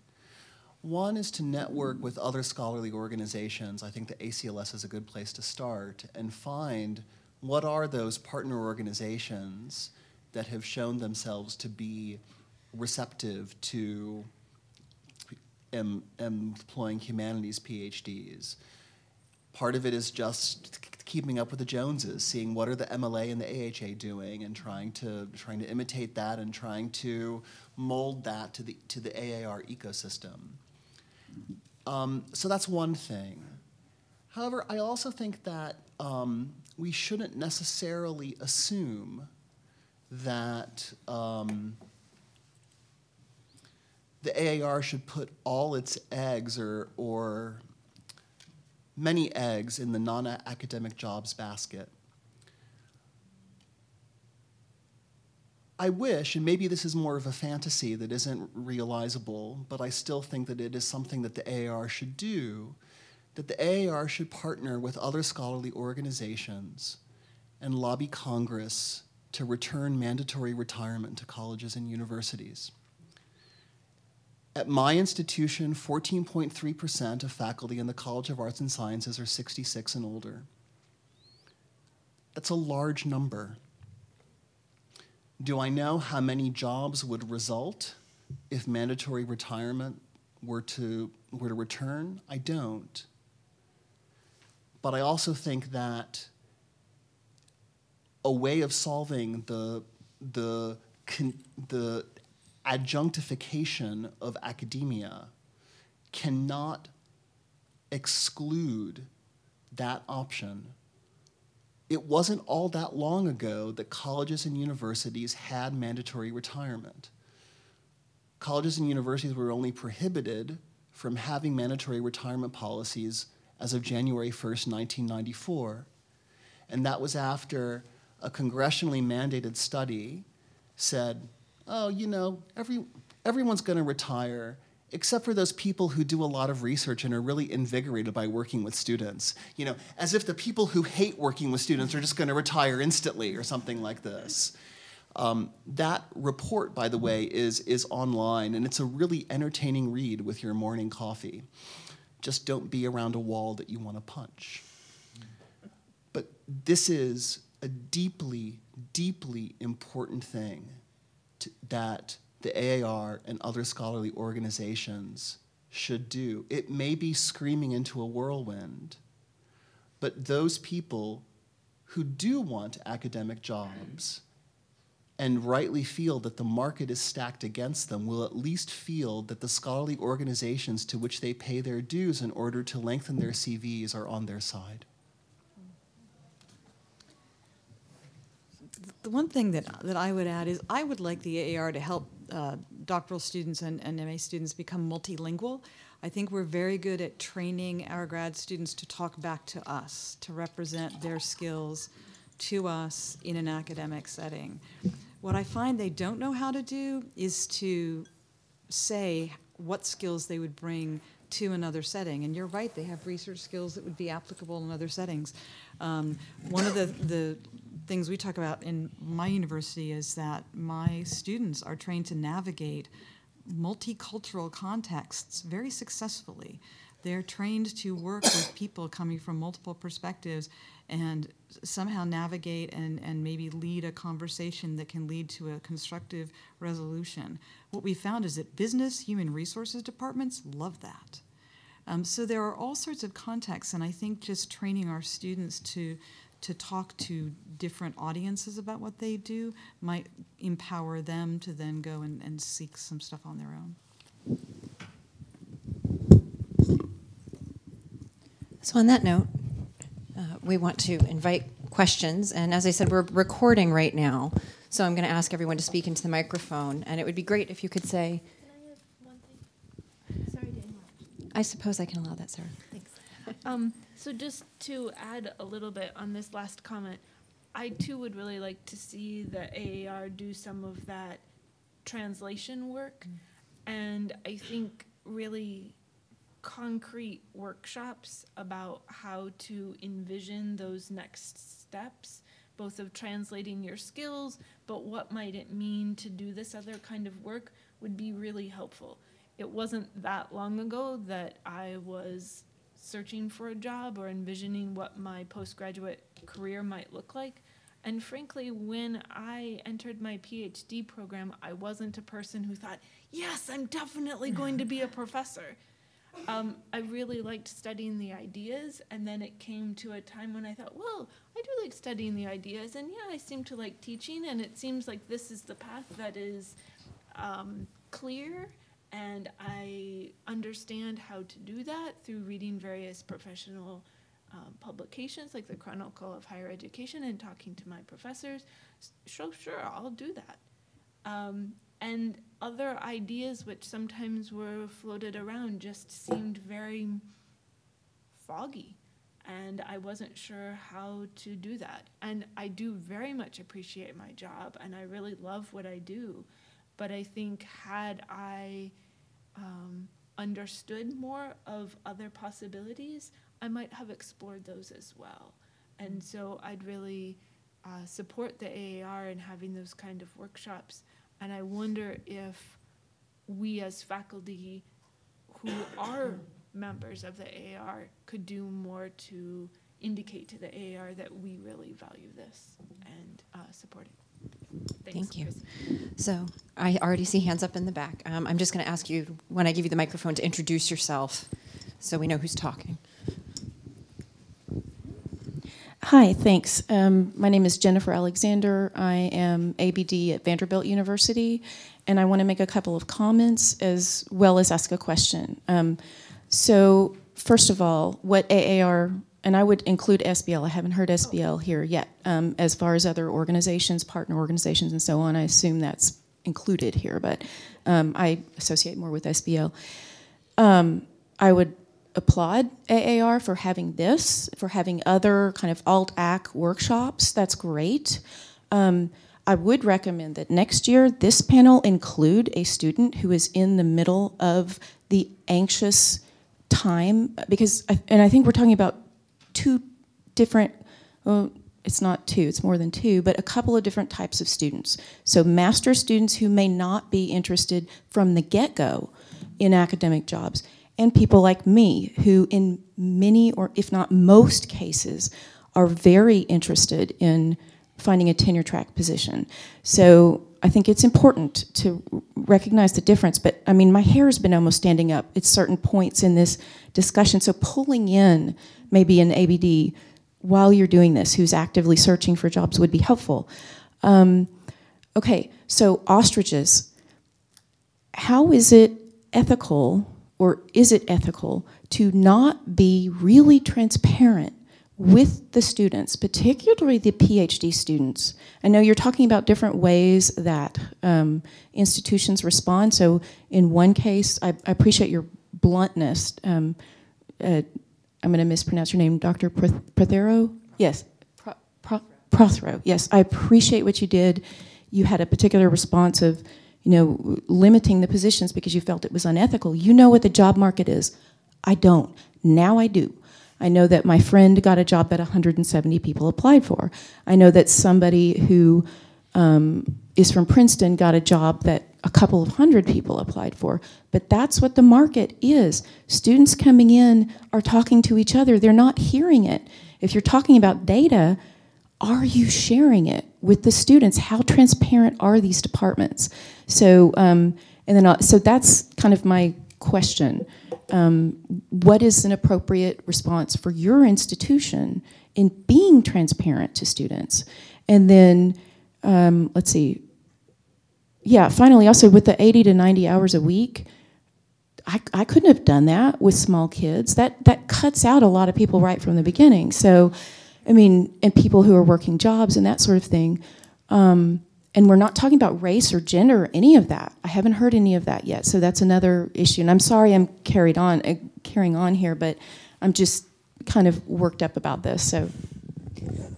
S3: One is to network with other scholarly organizations. I think the ACLS is a good place to start and find what are those partner organizations that have shown themselves to be receptive to em- employing humanities PhDs. Part of it is just keeping up with the Joneses, seeing what are the MLA and the AHA doing, and trying to trying to imitate that and trying to mold that to the to the AAR ecosystem. Um, so that's one thing. However, I also think that um, we shouldn't necessarily assume that um, the AAR should put all its eggs or, or many eggs in the non academic jobs basket. I wish, and maybe this is more of a fantasy that isn't realizable, but I still think that it is something that the AAR should do, that the AAR should partner with other scholarly organizations and lobby Congress to return mandatory retirement to colleges and universities. At my institution, 14.3% of faculty in the College of Arts and Sciences are 66 and older. That's a large number. Do I know how many jobs would result if mandatory retirement were to, were to return? I don't. But I also think that a way of solving the, the, the adjunctification of academia cannot exclude that option it wasn't all that long ago that colleges and universities had mandatory retirement. Colleges and universities were only prohibited from having mandatory retirement policies as of January 1st, 1994. And that was after a congressionally mandated study said, oh, you know, every, everyone's going to retire except for those people who do a lot of research and are really invigorated by working with students. You know, as if the people who hate working with students are just going to retire instantly or something like this. Um, that report, by the way, is, is online, and it's a really entertaining read with your morning coffee. Just don't be around a wall that you want to punch. But this is a deeply, deeply important thing that the AAR and other scholarly organizations should do. It may be screaming into a whirlwind, but those people who do want academic jobs and rightly feel that the market is stacked against them will at least feel that the scholarly organizations to which they pay their dues in order to lengthen their CVs are on their side.
S2: The one thing that, that I would add is I would like the AAR to help uh, doctoral students and, and MA students become multilingual. I think we're very good at training our grad students to talk back to us, to represent their skills to us in an academic setting. What I find they don't know how to do is to say what skills they would bring to another setting. And you're right, they have research skills that would be applicable in other settings. Um, one of the, the things we talk about in my university is that my students are trained to navigate multicultural contexts very successfully. They're trained to work with people coming from multiple perspectives and somehow navigate and, and maybe lead a conversation that can lead to a constructive resolution. What we found is that business human resources departments love that. Um, so there are all sorts of contexts, and I think just training our students to to talk to different audiences about what they do might empower them to then go and, and seek some stuff on their own.
S1: So on that note, uh, we want to invite questions, and as I said, we're recording right now, so I'm going to ask everyone to speak into the microphone, and it would be great if you could say,
S4: Can I have one thing? Sorry to.
S1: I suppose I can allow that, Sarah.
S4: Um, so just to add a little bit on this last comment, I too would really like to see the AAR do some of that translation work. And I think really concrete workshops about how to envision those next steps, both of translating your skills, but what might it mean to do this other kind of work would be really helpful. It wasn't that long ago that I was searching for a job or envisioning what my postgraduate career might look like. And frankly, when I entered my PhD program, I wasn't a person who thought, yes, I'm definitely going to be a professor. Um, I really liked studying the ideas, and then it came to a time when I thought, well, I do like studying the ideas, and yeah, I seem to like teaching, and it seems like this is the path that is um, clear and I understand how to do that through reading various professional um, publications like the Chronicle of Higher Education and talking to my professors. So, sure, I'll do that. Um, and other ideas which sometimes were floated around just seemed very foggy. And I wasn't sure how to do that. And I do very much appreciate my job and I really love what I do. But I think had I um, understood more of other possibilities, I might have explored those as well. And so I'd really uh, support the AAR in having those kind of workshops. And I wonder if we as faculty who are members of the AAR could do more to indicate to the AAR that we really value this and uh, support it. Thanks,
S1: Thank you.
S4: Chris.
S1: So I already see hands up in the back. Um, I'm just going to ask you, when I give you the microphone, to introduce yourself so we know who's talking.
S8: Hi, thanks. Um, my name is Jennifer Alexander. I am ABD at Vanderbilt University, and I want to make a couple of comments as well as ask a question. Um, so, first of all, what AAR, and I would include SBL, I haven't heard SBL here yet, um, as far as other organizations, partner organizations, and so on, I assume that's included here, but um, I associate more with SBL. Um, I would applaud AAR for having this, for having other kind of alt-ac workshops. That's great. Um, I would recommend that next year this panel include a student who is in the middle of the anxious time because, and I think we're talking about two different. Well, it's not two, it's more than two, but a couple of different types of students. So, master students who may not be interested from the get go in academic jobs, and people like me who, in many or if not most cases, are very interested in finding a tenure track position. So, I think it's important to recognize the difference. But I mean, my hair has been almost standing up at certain points in this discussion. So, pulling in maybe an ABD while you're doing this who's actively searching for jobs would be helpful. Um, okay, so ostriches. How is it ethical, or is it ethical, to not be really transparent with the students, particularly the PhD students? I know you're talking about different ways that um, institutions respond. So, in one case, I, I appreciate your bluntness. Um, uh, I'm going to mispronounce your name, Dr. Prothero? Yes, Pro, Pro, Prothero. Yes, I appreciate what you did. You had a particular response of, you know, limiting the positions because you felt it was unethical. You know what the job market is. I don't. Now I do. I know that my friend got a job that 170 people applied for. I know that somebody who um, is from Princeton got a job that a couple of hundred people applied for. But that's what the market is. Students coming in are talking to each other, they're not hearing it. If you're talking about data, are you sharing it with the students? How transparent are these departments? So, um, and then, uh, so that's kind of my question. Um, what is an appropriate response for your institution in being transparent to students? And then, um, let's see. Yeah, finally, also with the 80 to 90 hours a week, I, I couldn't have done that with small kids. That that cuts out a lot of people right from the beginning. So, I mean, and people who are working jobs and that sort of thing. Um, and we're not talking about race or gender or any of that. I haven't heard any of that yet. So that's another issue. And I'm sorry I'm carried on, uh, carrying on here, but I'm just kind of worked up about this. So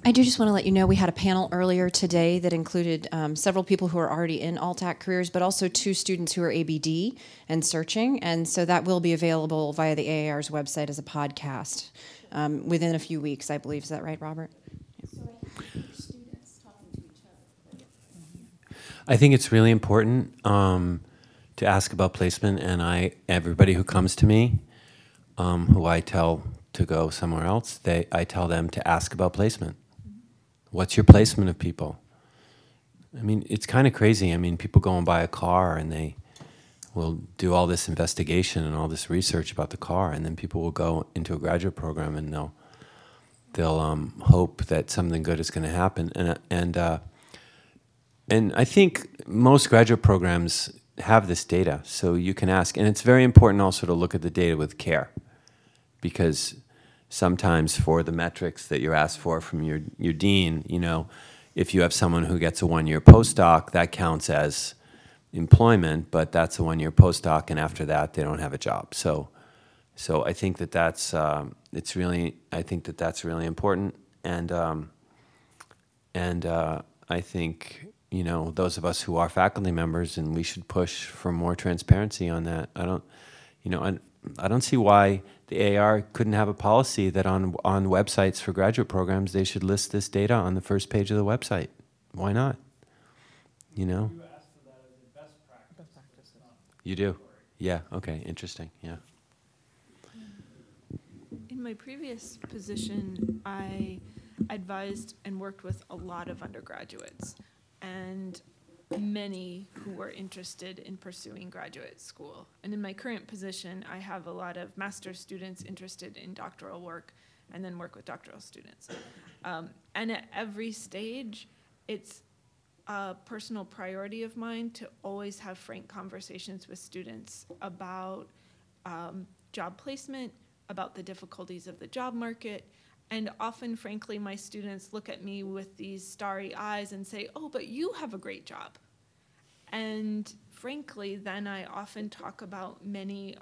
S1: I do just want to let you know we had a panel earlier today that included um, several people who are already in ALTAC careers, but also two students who are ABD and searching. And so that will be available via the AAR's website as a podcast um, within a few weeks, I believe. Is that right, Robert?
S5: I think it's really important um, to ask about placement, and I everybody who comes to me, um, who I tell to go somewhere else, they I tell them to ask about placement. What's your placement of people? I mean, it's kind of crazy. I mean, people go and buy a car, and they will do all this investigation and all this research about the car, and then people will go into a graduate program, and they'll they'll um, hope that something good is going to happen, and and uh, and I think most graduate programs have this data, so you can ask. And it's very important also to look at the data with care, because sometimes for the metrics that you're asked for from your, your dean, you know, if you have someone who gets a one-year postdoc, that counts as employment, but that's a one-year postdoc, and after that, they don't have a job. So, so I think that that's um, it's really I think that that's really important, and um, and uh, I think you know, those of us who are faculty members, and we should push for more transparency on that. I don't, you know, I, I don't see why the AAR couldn't have a policy that on on websites for graduate programs they should list this data on the first page of the website. Why not? You know.
S9: You asked for that as a best practice.
S5: You do. Yeah. Okay. Interesting. Yeah.
S4: In my previous position, I advised and worked with a lot of undergraduates and many who were interested in pursuing graduate school. And in my current position, I have a lot of master's students interested in doctoral work and then work with doctoral students. Um, and at every stage, it's a personal priority of mine to always have frank conversations with students about um, job placement, about the difficulties of the job market, and often, frankly, my students look at me with these starry eyes and say, Oh, but you have a great job. And frankly, then I often talk about many,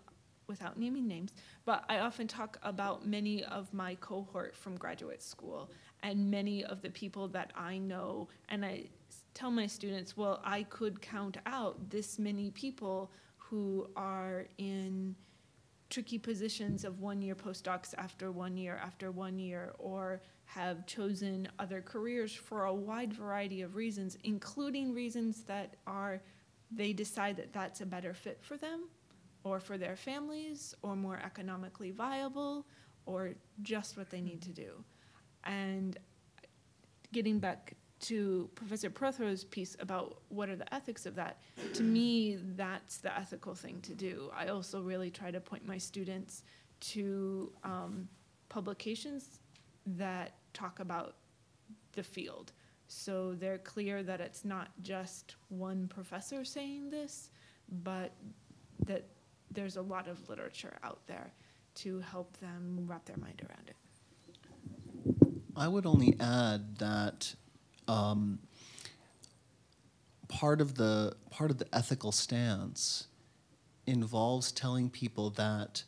S4: without naming names, but I often talk about many of my cohort from graduate school and many of the people that I know. And I tell my students, Well, I could count out this many people who are in tricky positions of one year postdocs after one year after one year, or have chosen other careers for a wide variety of reasons, including reasons that are they decide that that's a better fit for them or for their families or more economically viable or just what they need to do. And getting back to Professor Prothero's piece about what are the ethics of that, to me, that's the ethical thing to do. I also really try to point my students to um, publications that talk about the field. So they're clear that it's not just one professor saying this, but that there's a lot of literature out there to help them wrap their mind around it.
S3: I would only add that um, part of the part of the ethical stance involves telling people that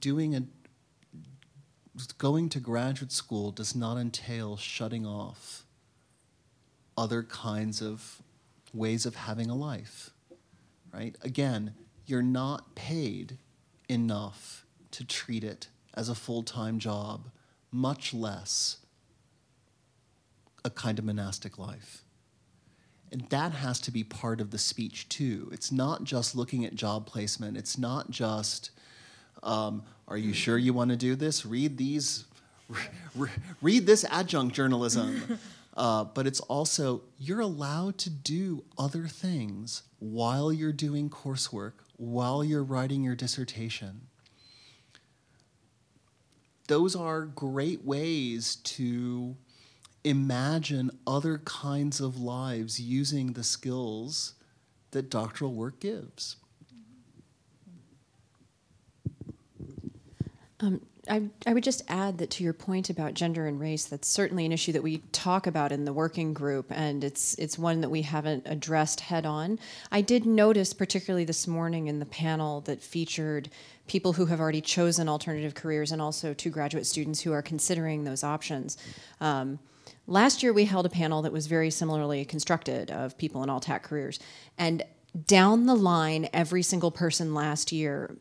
S3: doing a going to graduate school does not entail shutting off other kinds of ways of having a life right? Again you're not paid enough to treat it as a full time job, much less a kind of monastic life. And that has to be part of the speech too. It's not just looking at job placement, it's not just, um, are you sure you want to do this? Read these, re- read this adjunct journalism. Uh, but it's also, you're allowed to do other things while you're doing coursework, while you're writing your dissertation. Those are great ways to imagine other kinds of lives using the skills that doctoral work gives.
S1: Um, I, I would just add that to your point about gender and race, that's certainly an issue that we talk about in the working group, and it's it's one that we haven't addressed head on. I did notice, particularly this morning in the panel that featured people who have already chosen alternative careers, and also two graduate students who are considering those options. Um, last year, we held a panel that was very similarly constructed of people in alt-ac careers, and down the line, every single person last year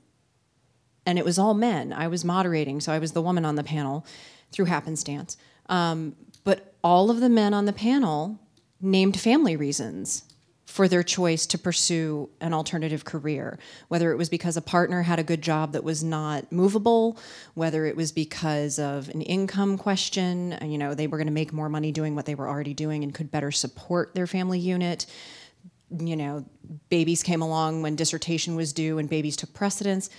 S1: and it was all men. I was moderating, so I was the woman on the panel through happenstance. Um, but all of the men on the panel named family reasons for their choice to pursue an alternative career, whether it was because a partner had a good job that was not movable, whether it was because of an income question, you know, they were going to make more money doing what they were already doing and could better support their family unit. You know, babies came along when dissertation was due and babies took precedence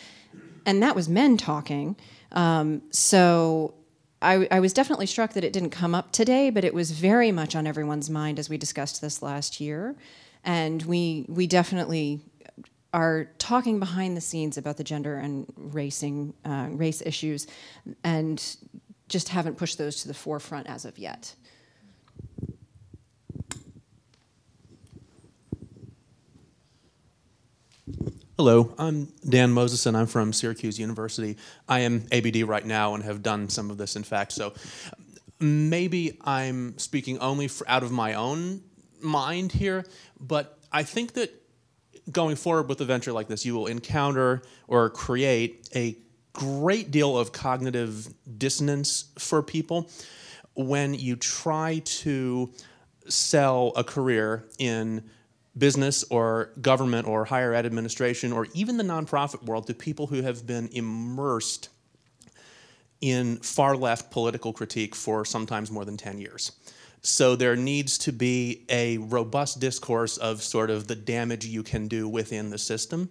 S1: and that was men talking. Um, so I, I, was definitely struck that it didn't come up today, but it was very much on everyone's mind as we discussed this last year, and we we definitely are talking behind the scenes about the gender and racing uh, race issues, and just haven't pushed those to the forefront as of yet.
S10: Hello, I'm Dan Moses, and I'm from Syracuse University. I am ABD right now and have done some of this, in fact. So maybe I'm speaking only out of my own mind here, but I think that going forward with a venture like this, you will encounter or create a great deal of cognitive dissonance for people when you try to sell a career in business or government or higher ed administration or even the nonprofit world to people who have been immersed in far left political critique for sometimes more than 10 years. So there needs to be a robust discourse of sort of the damage you can do within the system.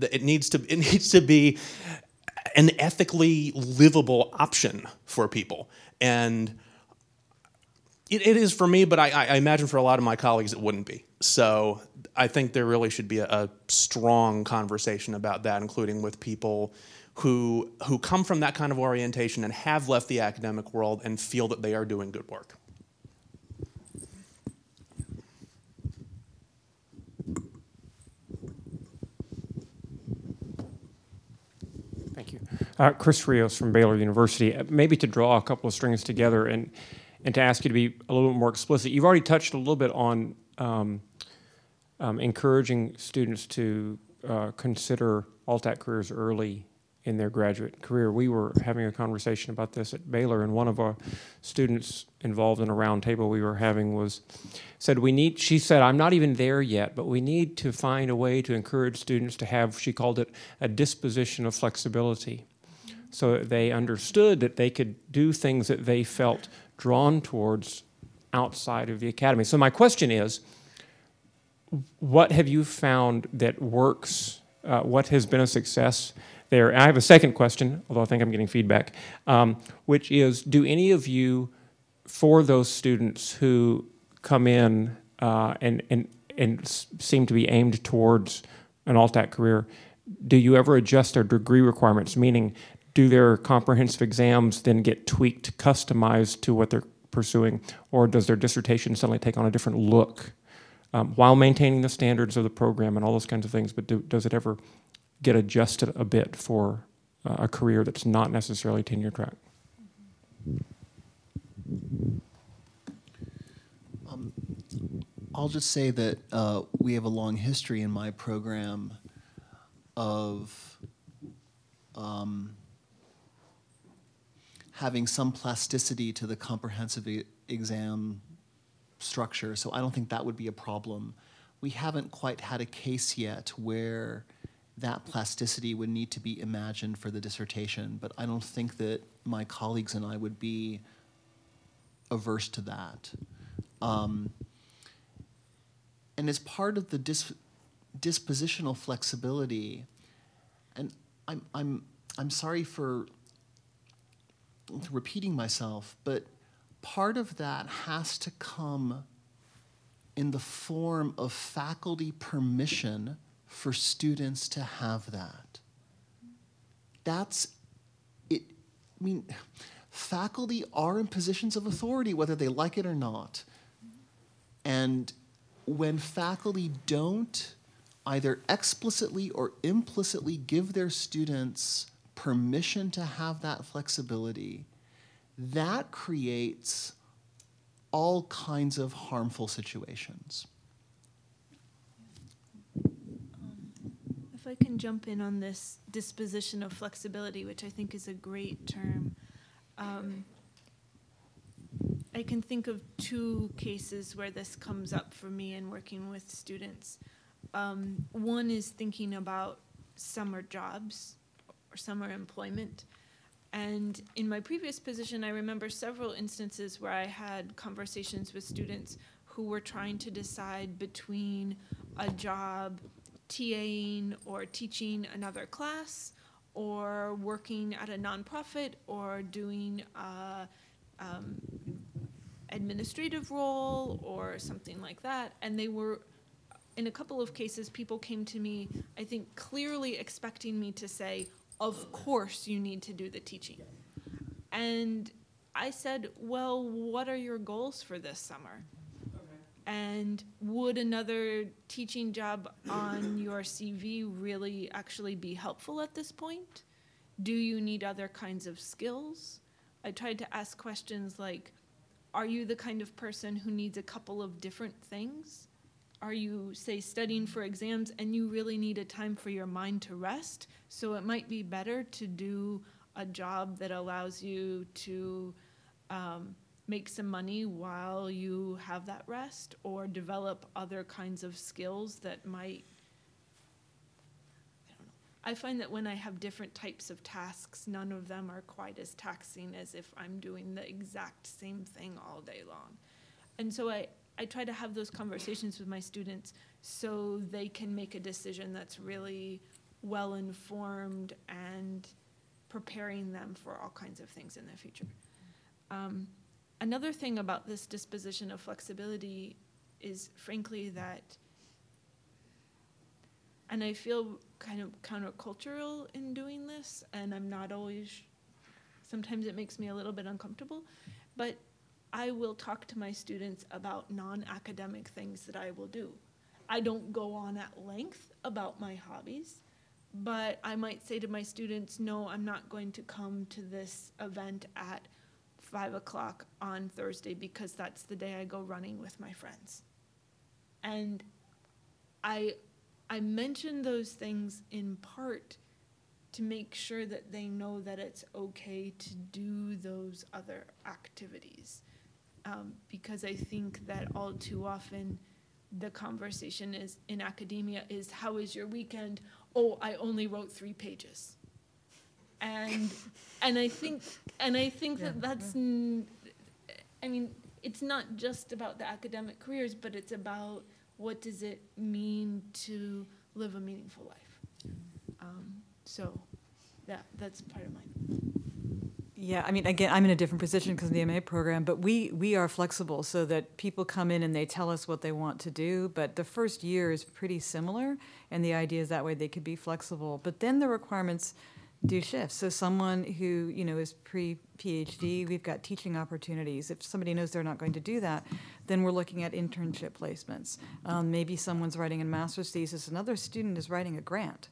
S10: It needs to, it needs to be an ethically livable option for people. And it, it is for me, but I, I, imagine for a lot of my colleagues it wouldn't be. So I think there really should be a, a strong conversation about that, including with people who who come from that kind of orientation and have left the academic world and feel that they are doing good work.
S9: Thank you. Uh, Chris Rios from Baylor University. Uh, maybe to draw a couple of strings together and and to ask you to be a little bit more explicit. You've already touched a little bit on um, um, encouraging students to uh, consider alt-ac careers early in their graduate career. We were having a conversation about this at Baylor, and one of our students involved in a roundtable we were having was said we need. She said, "I'm not even there yet, but we need to find a way to encourage students to have." She called it a disposition of flexibility, so they understood that they could do things that they felt drawn towards outside of the academy. So my question is, what have you found that works? Uh, what has been a success there? And I have a second question, although I think I'm getting feedback, um, which is, do any of you, for those students who come in uh, and, and, and seem to be aimed towards an alt-ac career, do you ever adjust their degree requirements? Meaning, do their comprehensive exams then get tweaked, customized to what they're pursuing, or does their dissertation suddenly take on a different look um, while maintaining the standards of the program and all those kinds of things? But do, does it ever get adjusted a bit for uh, a career that's not necessarily tenure track?
S3: Um, I'll just say that uh, we have a long history in my program of um, having some plasticity to the comprehensive e- exam structure, so I don't think that would be a problem. We haven't quite had a case yet where that plasticity would need to be imagined for the dissertation, but I don't think that my colleagues and I would be averse to that. Um, and as part of the dis- dispositional flexibility, and I'm, I'm, I'm sorry for repeating myself, but part of that has to come in the form of faculty permission for students to have that. That's it. I mean, faculty are in positions of authority, whether they like it or not. And when faculty don't either explicitly or implicitly give their students permission to have that flexibility, that creates all kinds of harmful situations.
S4: If I can jump in on this disposition of flexibility, which I think is a great term, um, I can think of two cases where this comes up for me in working with students. Um, one is thinking about summer jobs summer employment. And in my previous position, I remember several instances where I had conversations with students who were trying to decide between a job TAing or teaching another class or working at a nonprofit or doing a um, administrative role or something like that. And they were, in a couple of cases, people came to me, I think, clearly expecting me to say, of course you need to do the teaching. And I said, well, what are your goals for this summer? And would another teaching job on your CV really actually be helpful at this point? Do you need other kinds of skills? I tried to ask questions like Are you the kind of person who needs a couple of different things? Are you, say, studying for exams and you really need a time for your mind to rest? So it might be better to do a job that allows you to um, make some money while you have that rest or develop other kinds of skills that might I. I find that when I have different types of tasks, none of them are quite as taxing as if I'm doing the exact same thing all day long. And so I, I try to have those conversations with my students so they can make a decision that's really well informed and preparing them for all kinds of things in the future. Um, another thing about this disposition of flexibility is, frankly, that, and I feel kind of countercultural in doing this, and I'm not always, sometimes it makes me a little bit uncomfortable, but I will talk to my students about non academic things that I will do. I don't go on at length about my hobbies, but I might say to my students, no, I'm not going to come to this event at five o'clock on Thursday because that's the day I go running with my friends. And I, I mention those things in part to make sure that they know that it's okay to do those other activities. Um, because I think that all too often the conversation is in academia is how is your weekend? Oh, I only wrote three pages. And and I think and I think that that's n- I mean it's not just about the academic careers, but it's about what does it mean to live a meaningful life. Um, so that that's part of mine.
S2: Yeah, I mean, again, I'm in a different position because of the MA program, but we, we are flexible so that people come in and they tell us what they want to do. But the first year is pretty similar, and the idea is that way they could be flexible. But then the requirements do shift. So someone who you know is pre PhD, we've got teaching opportunities. If somebody knows they're not going to do that, then we're looking at internship placements. Um, maybe someone's writing a master's thesis, another student is writing a grant.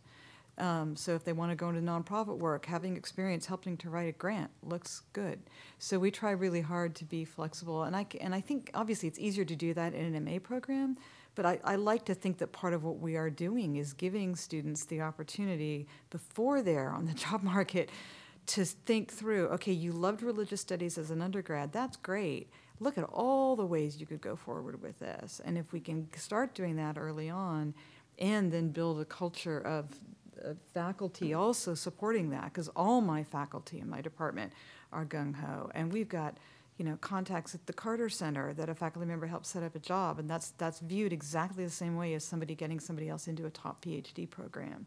S2: Um, so if they want to go into nonprofit work, having experience helping to write a grant looks good. So we try really hard to be flexible, and I and I think obviously it's easier to do that in an MA program, but I, I like to think that part of what we are doing is giving students the opportunity before they're on the job market to think through, okay, you loved religious studies as an undergrad, that's great. Look at all the ways you could go forward with this. And if we can start doing that early on and then build a culture of faculty also supporting that, because all my faculty in my department are gung ho. And we've got, you know, contacts at the Carter Center that a faculty member helped set up a job, and that's, that's viewed exactly the same way as somebody getting somebody else into a top PhD program.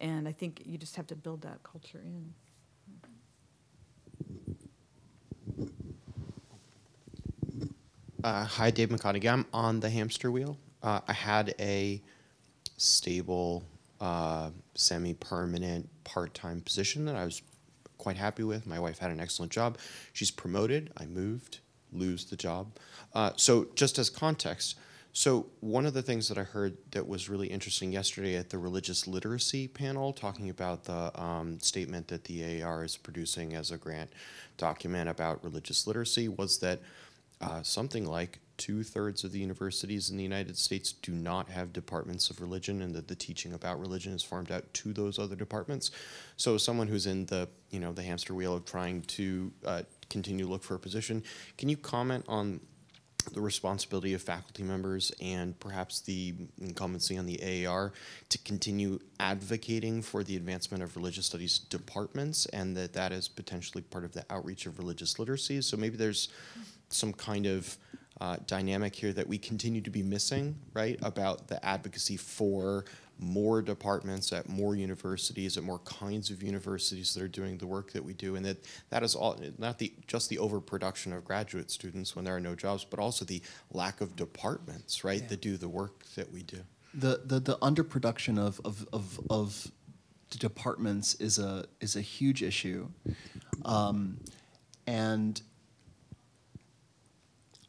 S2: And I think you just have to build that culture in.
S11: Uh, hi, Dave McConaughey. I'm on the hamster wheel. Uh, I had a stable, uh, semi permanent, part time position that I was quite happy with. My wife had an excellent job. She's promoted. I moved, lose the job. Uh, so, just as context, so one of the things that I heard that was really interesting yesterday at the religious literacy panel, talking about the um, statement that the AAR is producing as a grant document about religious literacy, was that uh, something like two thirds of the universities in the United States do not have departments of religion, and that the teaching about religion is farmed out to those other departments. So, someone who's in the you know the hamster wheel of trying to uh, continue to look for a position, can you comment on the responsibility of faculty members and perhaps the incumbency on the AAR to continue advocating for the advancement of religious studies departments and that that is potentially part of the outreach of religious literacy. So maybe there's some kind of uh, dynamic here that we continue to be missing, right? About the advocacy for more departments at more universities, at more kinds of universities that are doing the work that we do, and that that is all not the just the overproduction of graduate students when there are no jobs, but also the lack of departments, right,
S2: Yeah.
S11: that do the work that we do.
S3: The, the, the underproduction of, of, of, of departments is a, is a huge issue. Um, and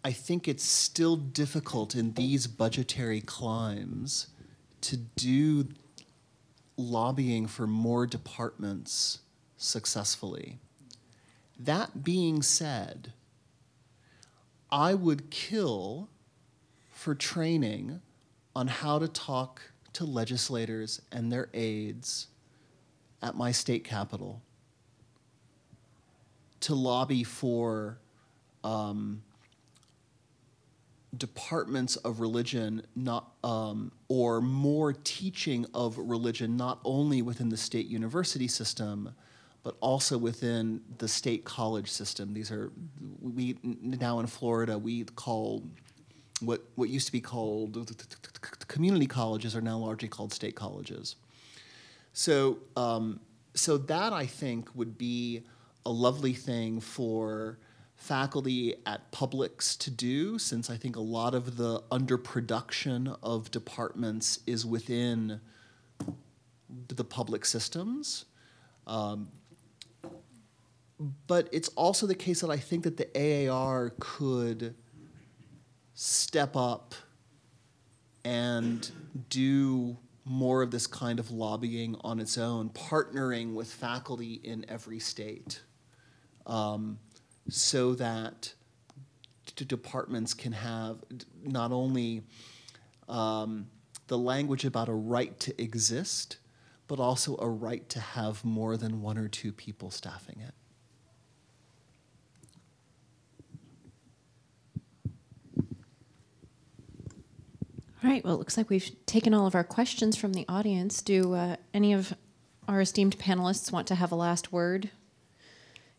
S3: I think it's still difficult in these budgetary climes to do lobbying for more departments successfully. That being said, I would kill for training on how to talk to legislators and their aides at my state capital to lobby for um, departments of religion not um, or more teaching of religion not only within the state university system but also within the state college system. These are we now in florida we call what what used to be called community colleges are now largely called state colleges. So um, so that i think would be a lovely thing for faculty at publics to do, since I think a lot of the underproduction of departments is within the public systems. Um, but it's also the case that I think that the AAR could step up and do more of this kind of lobbying on its own, partnering with faculty in every state. Um, so that departments can have not only um, the language about a right to exist, but also a right to have more than one or two people staffing it.
S1: All right, well, it looks like we've taken all of our questions from the audience. Do uh, any of our esteemed panelists want to have a last word?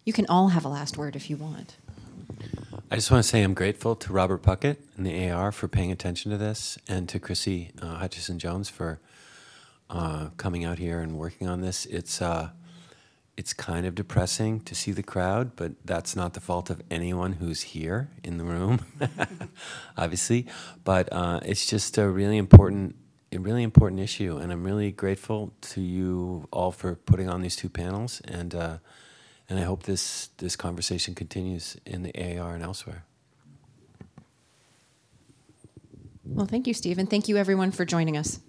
S1: You can all have a last word if you want.
S5: I just want to say I'm grateful to Robert Puckett and the AR for paying attention to this, and to Christy uh, Hutchison Jones for uh, coming out here and working on this. It's uh, it's kind of depressing to see the crowd, but that's not the fault of anyone who's here in the room, obviously. But uh, it's just a really important, a really important issue, and I'm really grateful to you all for putting on these two panels, and uh, and I hope this this conversation continues in the AAR and elsewhere.
S1: Well, thank you, Steve, and thank you, everyone, for joining us.